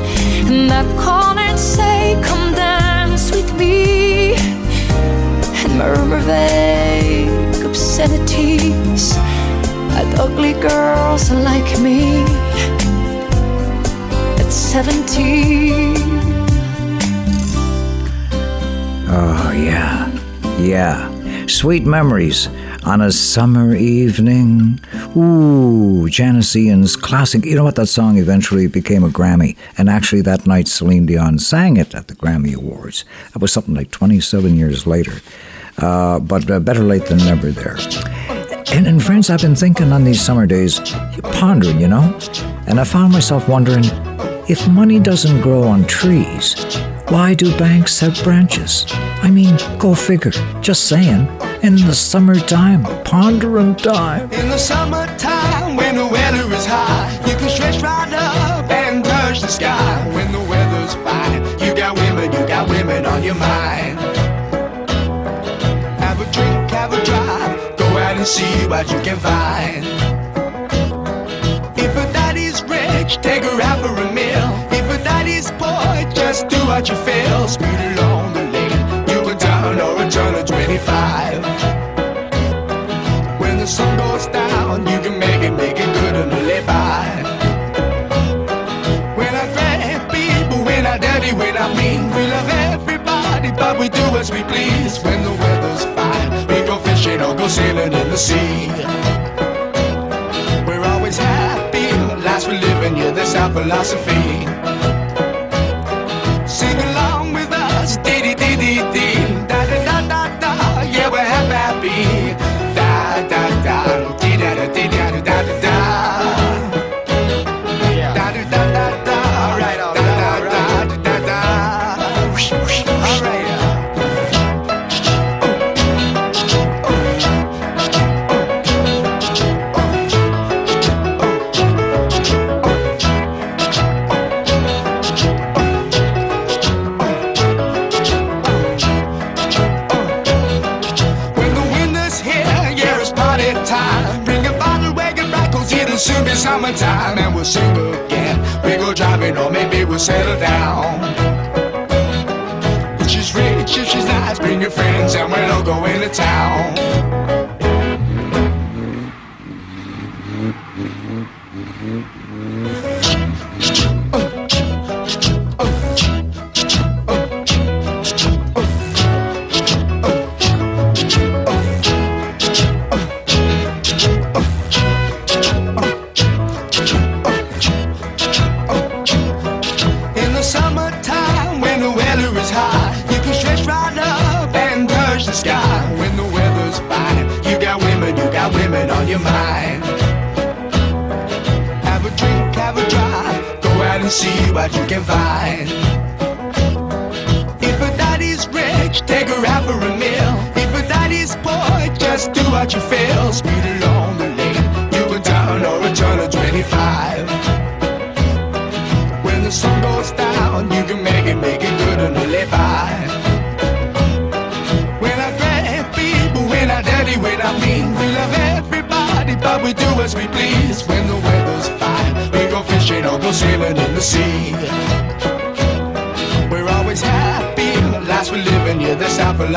and that and say, Come dance with me, and murmur vague obscenities at ugly girls like me at 17. Oh, yeah. Yeah. Sweet memories on a summer evening. Ooh, Janis Ian's classic. You know what? That song eventually became a Grammy. And actually, that night, Celine Dion sang it at the Grammy Awards. That was something like 27 years later. Uh, but uh, better late than never there. And, and friends, I've been thinking on these summer days, pondering, you know? And I found myself wondering if money doesn't grow on trees, why do banks have branches? I mean, go figure. Just saying. In the summertime, pondering time. In the summertime, when the weather is high, you can stretch right up and touch the sky. When the weather's fine, you got women, you got women on your mind. Have a drink, have a drive, go out and see what you can find. If a daddy's rich, take her out for a meal. If a daddy's poor, just do what you feel. Speed along the lane, you go down or a turn of 25. Sun goes down, you can make it, make it good and live by. When I grab people, when I dirty, when I mean, we love everybody, but we do as we please. When the weather's fine, we go fishing or go sailing in the sea. We're always happy, last we live in, yeah, that's our philosophy. We'll settle down. If she's rich, if she's nice, bring your friends, and we'll all go into town.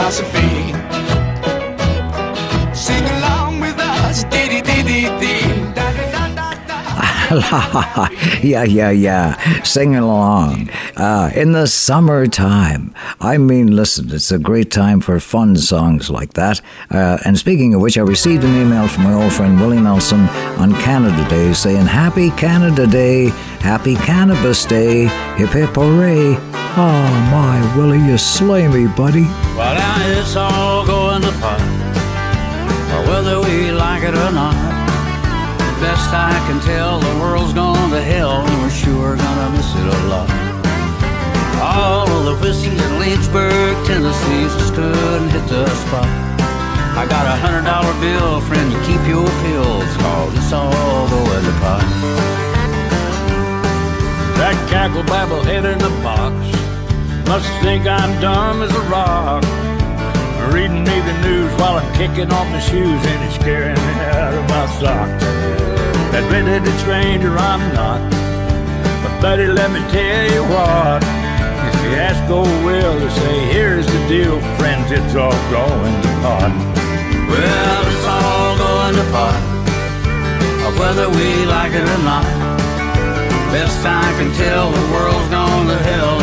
Philosophy. Sing along with us, dee yeah, yeah, yeah. Singing along. Uh, in the summertime. I mean, listen, it's a great time for fun songs like that. Uh, and speaking of which, I received an email from my old friend Willie Nelson on Canada Day saying, Happy Canada Day, Happy Cannabis Day, hip hip hooray. Oh my, Willie, you slay me, buddy. Well, now it's all going to pot, whether we like it or not. Best I can tell, the world's gone to hell, and we're sure gonna miss it a lot. All of the whiskey in Lynchburg, Tennessee, just couldn't hit the spot. I got a hundred dollar bill, friend, to keep your pills, cause it's all going to pot. That cackle babble head in the box must think I'm dumb as a rock. Reading me the news while I'm kicking off my shoes and it's scaring me out of my socks. Admitted stranger I'm not, but buddy, let me tell you what. If you ask old Will to say, here's the deal, friends, it's all going to pot. Well, it's all going to pot, whether we like it or not. Best I can tell, the world's gone to hell,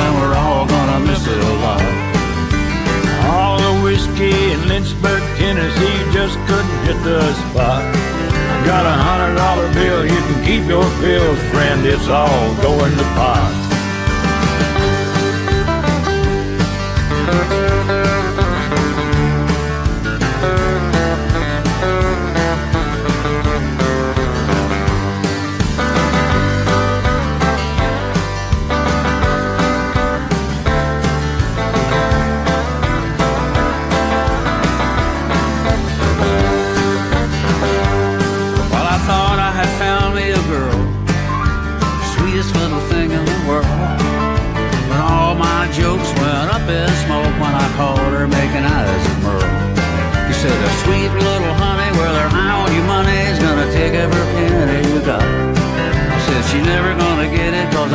and we're all gonna miss it a lot. All the whiskey in Lynchburg, Tennessee just couldn't hit the spot. I got a hundred dollar bill, you can keep your pills, friend, it's all going to pot.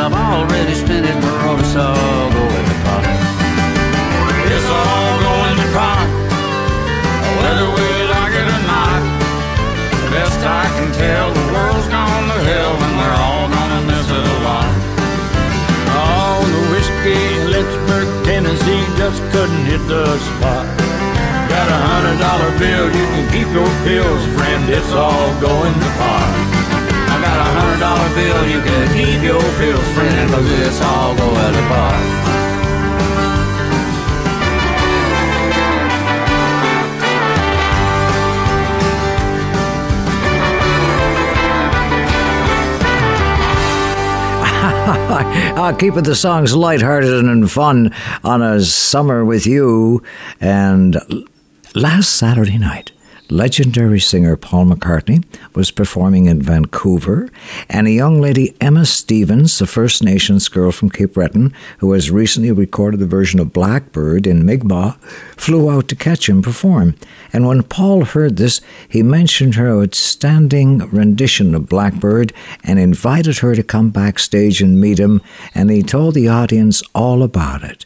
I've already spent it, Merle, it's all going to pot. It's all going to pot, whether we like it or not. Best I can tell, the world's gone to hell and we're all gonna miss it a lot. All the whiskey in Lynchburg, Tennessee just couldn't hit the spot. Got a hundred dollar bill, you can keep your pills, friend, it's all going to pot. Got a hundred dollar bill, you can keep your friend, all pot. uh, keeping the songs lighthearted and fun on a summer with you. And last Saturday night, legendary singer Paul McCartney was performing in Vancouver, and a young lady, Emma Stevens, a First Nations girl from Cape Breton, who has recently recorded the version of Blackbird in Mi'kmaq, flew out to catch him perform. And when Paul heard this, he mentioned her outstanding rendition of Blackbird and invited her to come backstage and meet him, and he told the audience all about it.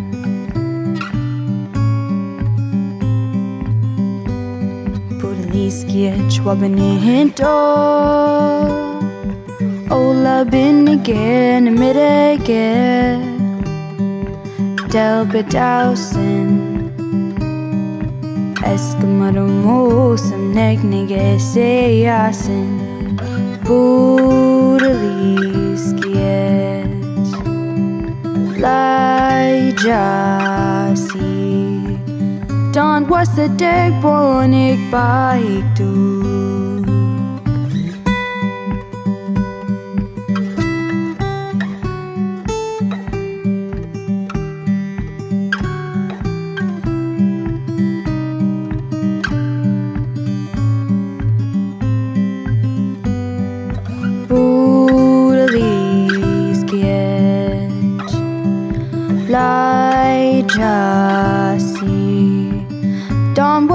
Police get chwabani to Ola bin again mid again Del bedausen. Eskimado mosam negnige seyasin Budaliskiet Lai jasi Don was the deg bonik baik du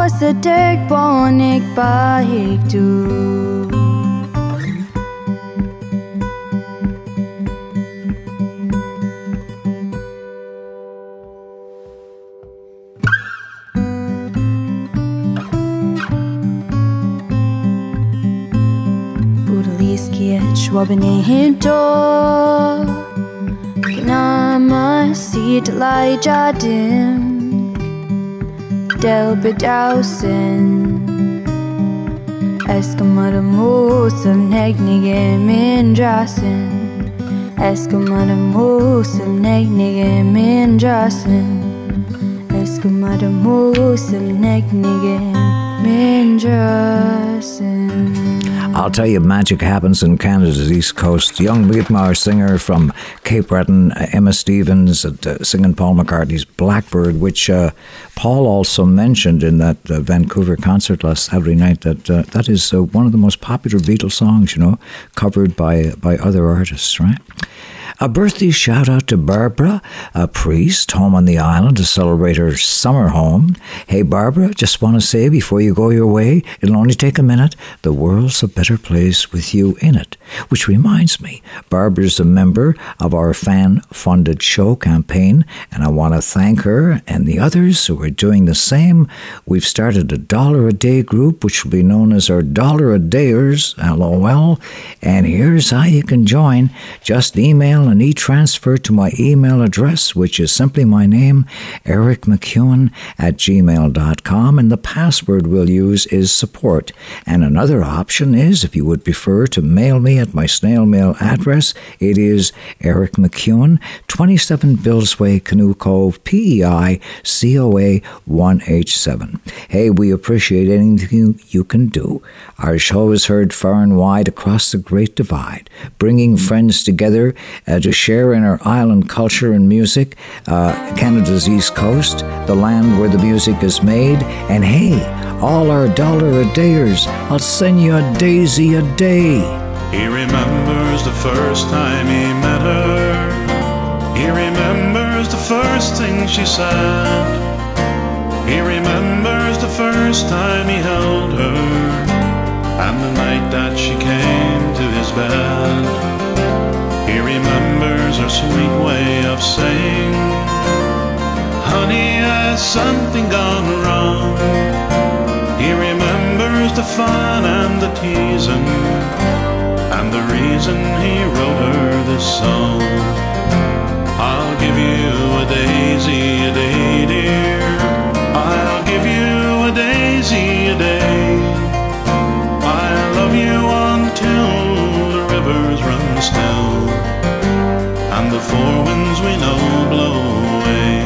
sa dagbonig baig du. Schwabene hinto Gnama lai jadim Del bedausen. Eskamada musam negnige er min drasen Eskamada musam negnige er min drasen Eskamada musam negnige er min drasen I'll tell you, magic happens in Canada's East Coast. Young Whitmore singer from Cape Breton, uh, Emma Stevens, uh, singing Paul McCartney's Blackbird, which uh, Paul also mentioned in that uh, Vancouver concert last Saturday night. That uh, that is uh, one of the most popular Beatles songs, you know, covered by by other artists, right? A birthday shout out to Barbara, a priest home on the island to celebrate her summer home. Hey, Barbara, just want to say before you go your way, it'll only take a minute. The world's a better place with you in it. Which reminds me, Barbara's a member of our fan funded show campaign, and I want to thank her and the others who are doing the same. We've started a dollar a day group, which will be known as our Dollar a Dayers, lol. And here's how you can join. Just email an e-transfer to my email address, which is simply my name, Eric MacEwen at gmail.com, and the password we'll use is support. And another option is, if you would prefer to mail me at my snail mail address, it is Eric MacEwen, 27 Billsway, Canoe Cove, PEI, COA 1H7. Hey, we appreciate anything you can do. Our show is heard far and wide across the Great Divide, bringing friends together uh, to share in our island culture and music, uh, Canada's East Coast, the land where the music is made. And hey, all our dollar a dayers, I'll send you a daisy a day. He remembers the first time he met her. He remembers the first thing she said. He remembers the first time he held her. And the night that she came to his bed. He remembers her sweet way of saying, Honey, has something gone wrong? He remembers the fun and the teasing, and the reason he wrote her this song. I'll give you a daisy a day, dear. I'll the four winds we know blow away.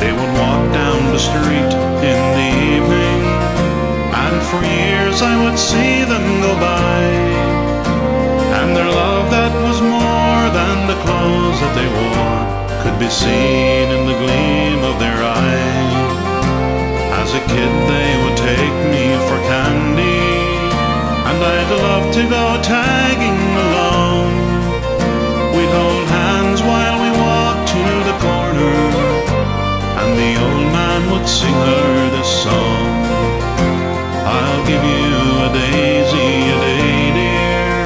They would walk down the street in the evening, and for years I would see them go by. And their love that was more than the clothes that they wore could be seen in the gleam of their eyes. As a kid, they would take me for candy, and I'd love to go tagging along. Would sing her this song. I'll give you a daisy a day, dear.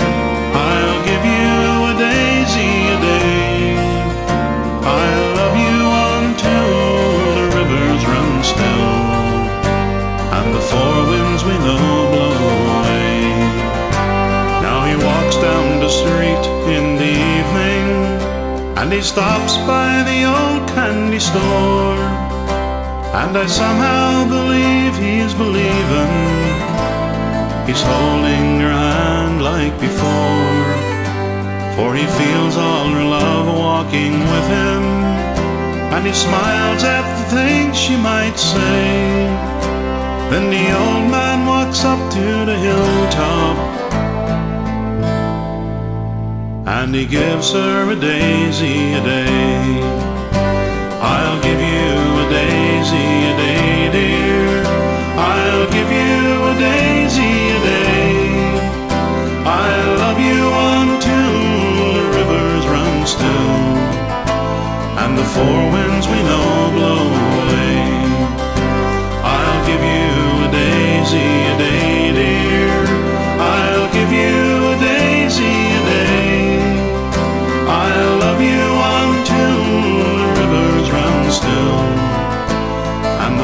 I'll give you a daisy a day. I'll love you until the rivers run still, and the four winds we know blow away. Now he walks down the street in the evening, and he stops by the old candy store. And I somehow believe he's believing. He's holding her hand like before. For he feels all her love walking with him. And he smiles at the things she might say. Then the old man walks up to the hilltop. And he gives her a daisy a day. I'll give you a daisy a day, dear. I'll give you a daisy a day. I'll love you until the rivers run still and the four winds we know blow away. I'll give you a daisy a day, dear. I'll give you a daisy a day. I'll love you until the rivers run still.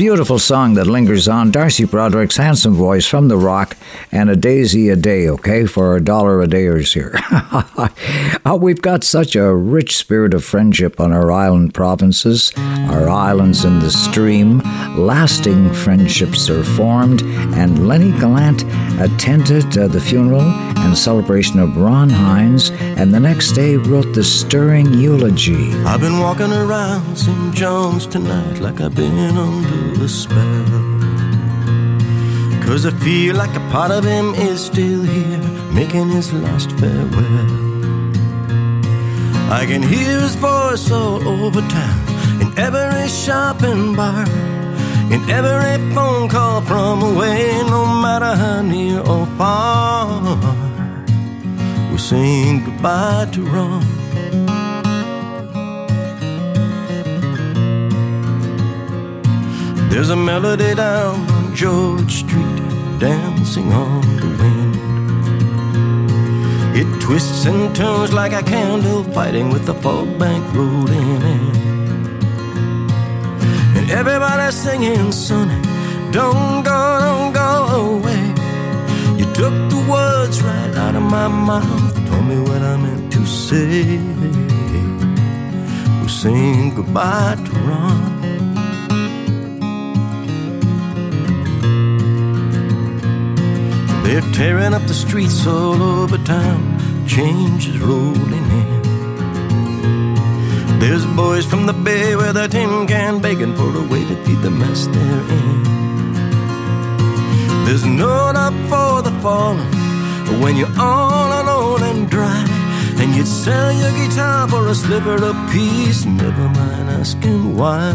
Beautiful song that lingers on. Darcy Broderick's handsome voice from the rock and a daisy a day, okay, for a dollar a dayers here. oh, we've got such a rich spirit of friendship on our island provinces, our islands in the stream. Lasting friendships are formed, and Lennie Gallant attended uh, the funeral and celebration of Ron Hynes, and the next day wrote the stirring eulogy. I've been walking around St. John's tonight like I've been under a spell. Cause I feel like a part of him is still here, making his last farewell. I can hear his voice all over town, in every shop and bar, in every phone call from away, no matter how near or far. We're saying goodbye to Ron. There's a melody down on George Street, dancing on the wind. It twists and turns like a candle fighting with the fog bank rolling in. And everybody's singing, Sonny, don't go, don't go away. You took the words right out of my mouth, told me what I meant to say. We're saying goodbye to Ron. They're tearing up the streets all over town. Change is rolling in. There's boys from the bay with a tin can begging for a way to feed the mess they're in. There's no help for the fallen when you're all alone and dry. And you'd sell your guitar for a sliver of peace. Never mind asking why.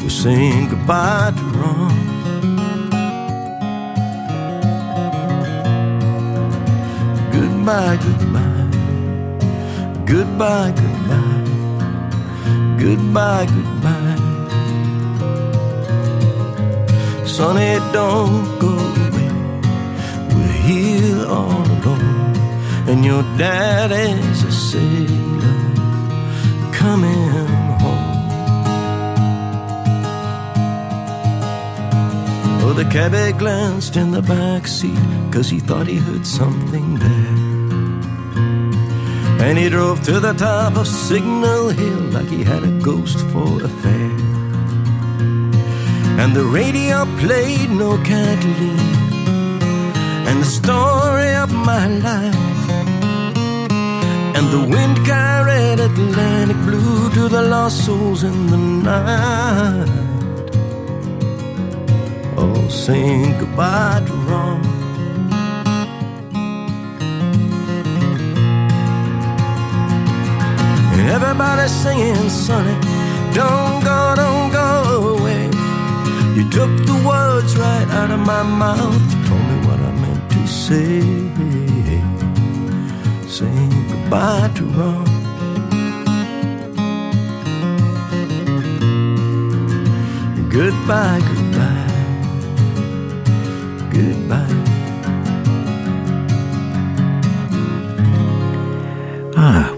We're saying goodbye to Ron. Goodbye, goodbye, goodbye, goodbye, goodbye, goodbye. Sonny, don't go away. We're here all alone, and your daddy's a sailor coming home. Oh, the cabby glanced in the back seat, cause he thought he heard something there. And he drove to the top of Signal Hill like he had a ghost for a fare. And the radio played no Kathleen and the story of my life. And the wind carried Atlantic blue to the lost souls in the night. Oh, saying goodbye to Ron. Everybody's singing, Sonny, don't go, don't go away. You took the words right out of my mouth, told me what I meant to say. Saying goodbye to Ron. Goodbye, goodbye,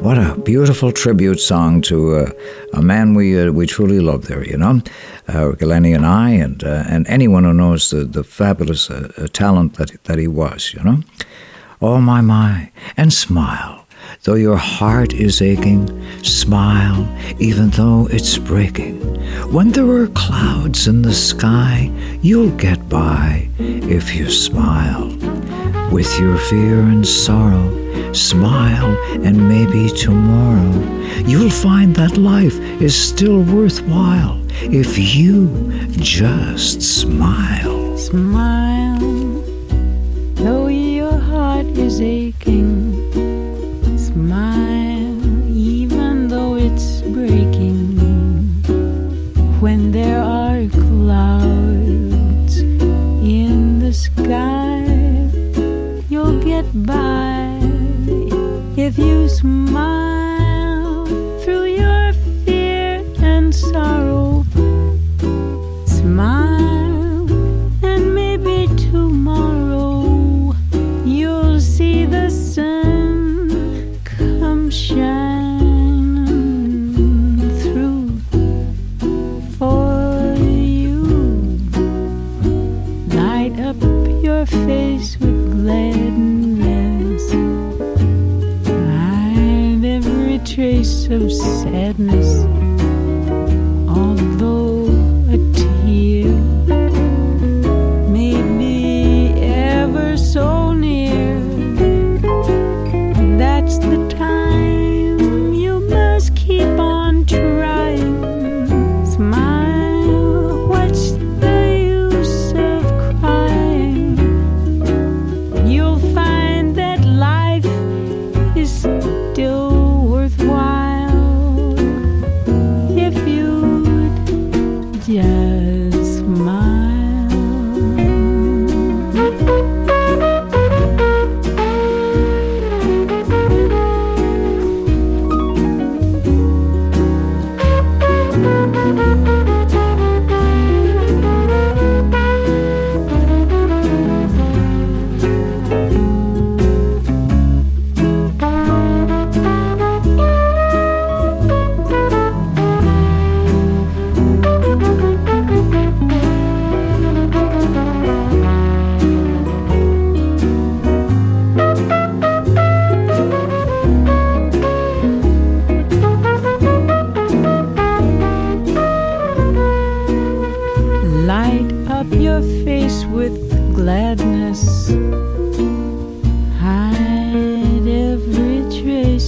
what a beautiful tribute song to uh, a man we uh, we truly love there, you know, uh, Glennie and I, and uh, and anyone who knows the, the fabulous uh, uh, talent that that he was, you know. Oh my my, and smile. Though your heart is aching, smile even though it's breaking. When there are clouds in the sky, you'll get by if you smile. With your fear and sorrow, smile and maybe tomorrow you'll find that life is still worthwhile if you just smile. Smile, though your heart is aching. Smile, even though it's breaking. When there are clouds in the sky, get by if you smile through your fear and sorrow. Smile, and maybe tomorrow you'll see the sun come shine. face with gladness. Of sadness.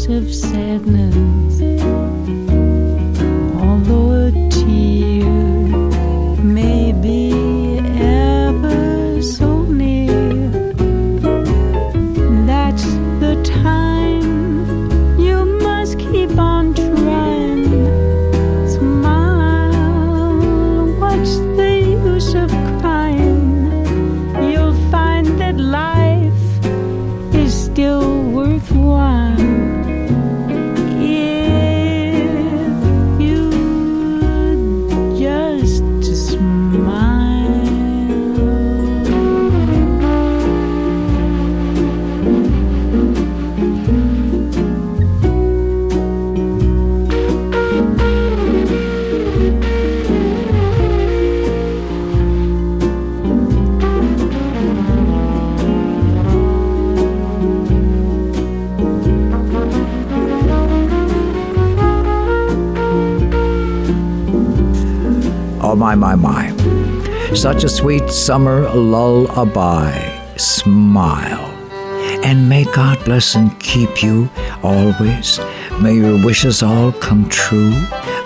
Of sadness. Such a sweet summer lullaby. Smile. And may God bless and keep you always. May your wishes all come true.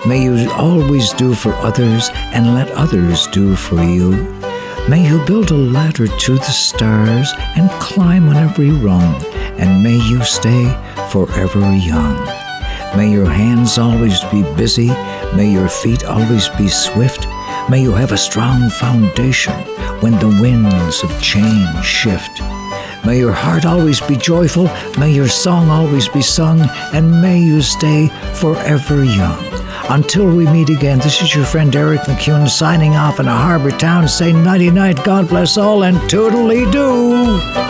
May you always do for others and let others do for you. May you build a ladder to the stars and climb on every rung. And may you stay forever young. May your hands always be busy. May your feet always be swift. May you have a strong foundation when the winds of change shift. May your heart always be joyful. May your song always be sung. And may you stay forever young. Until we meet again, this is your friend Eric MacEwen signing off in a harbor town Say nighty night, God bless all, and toodly doo.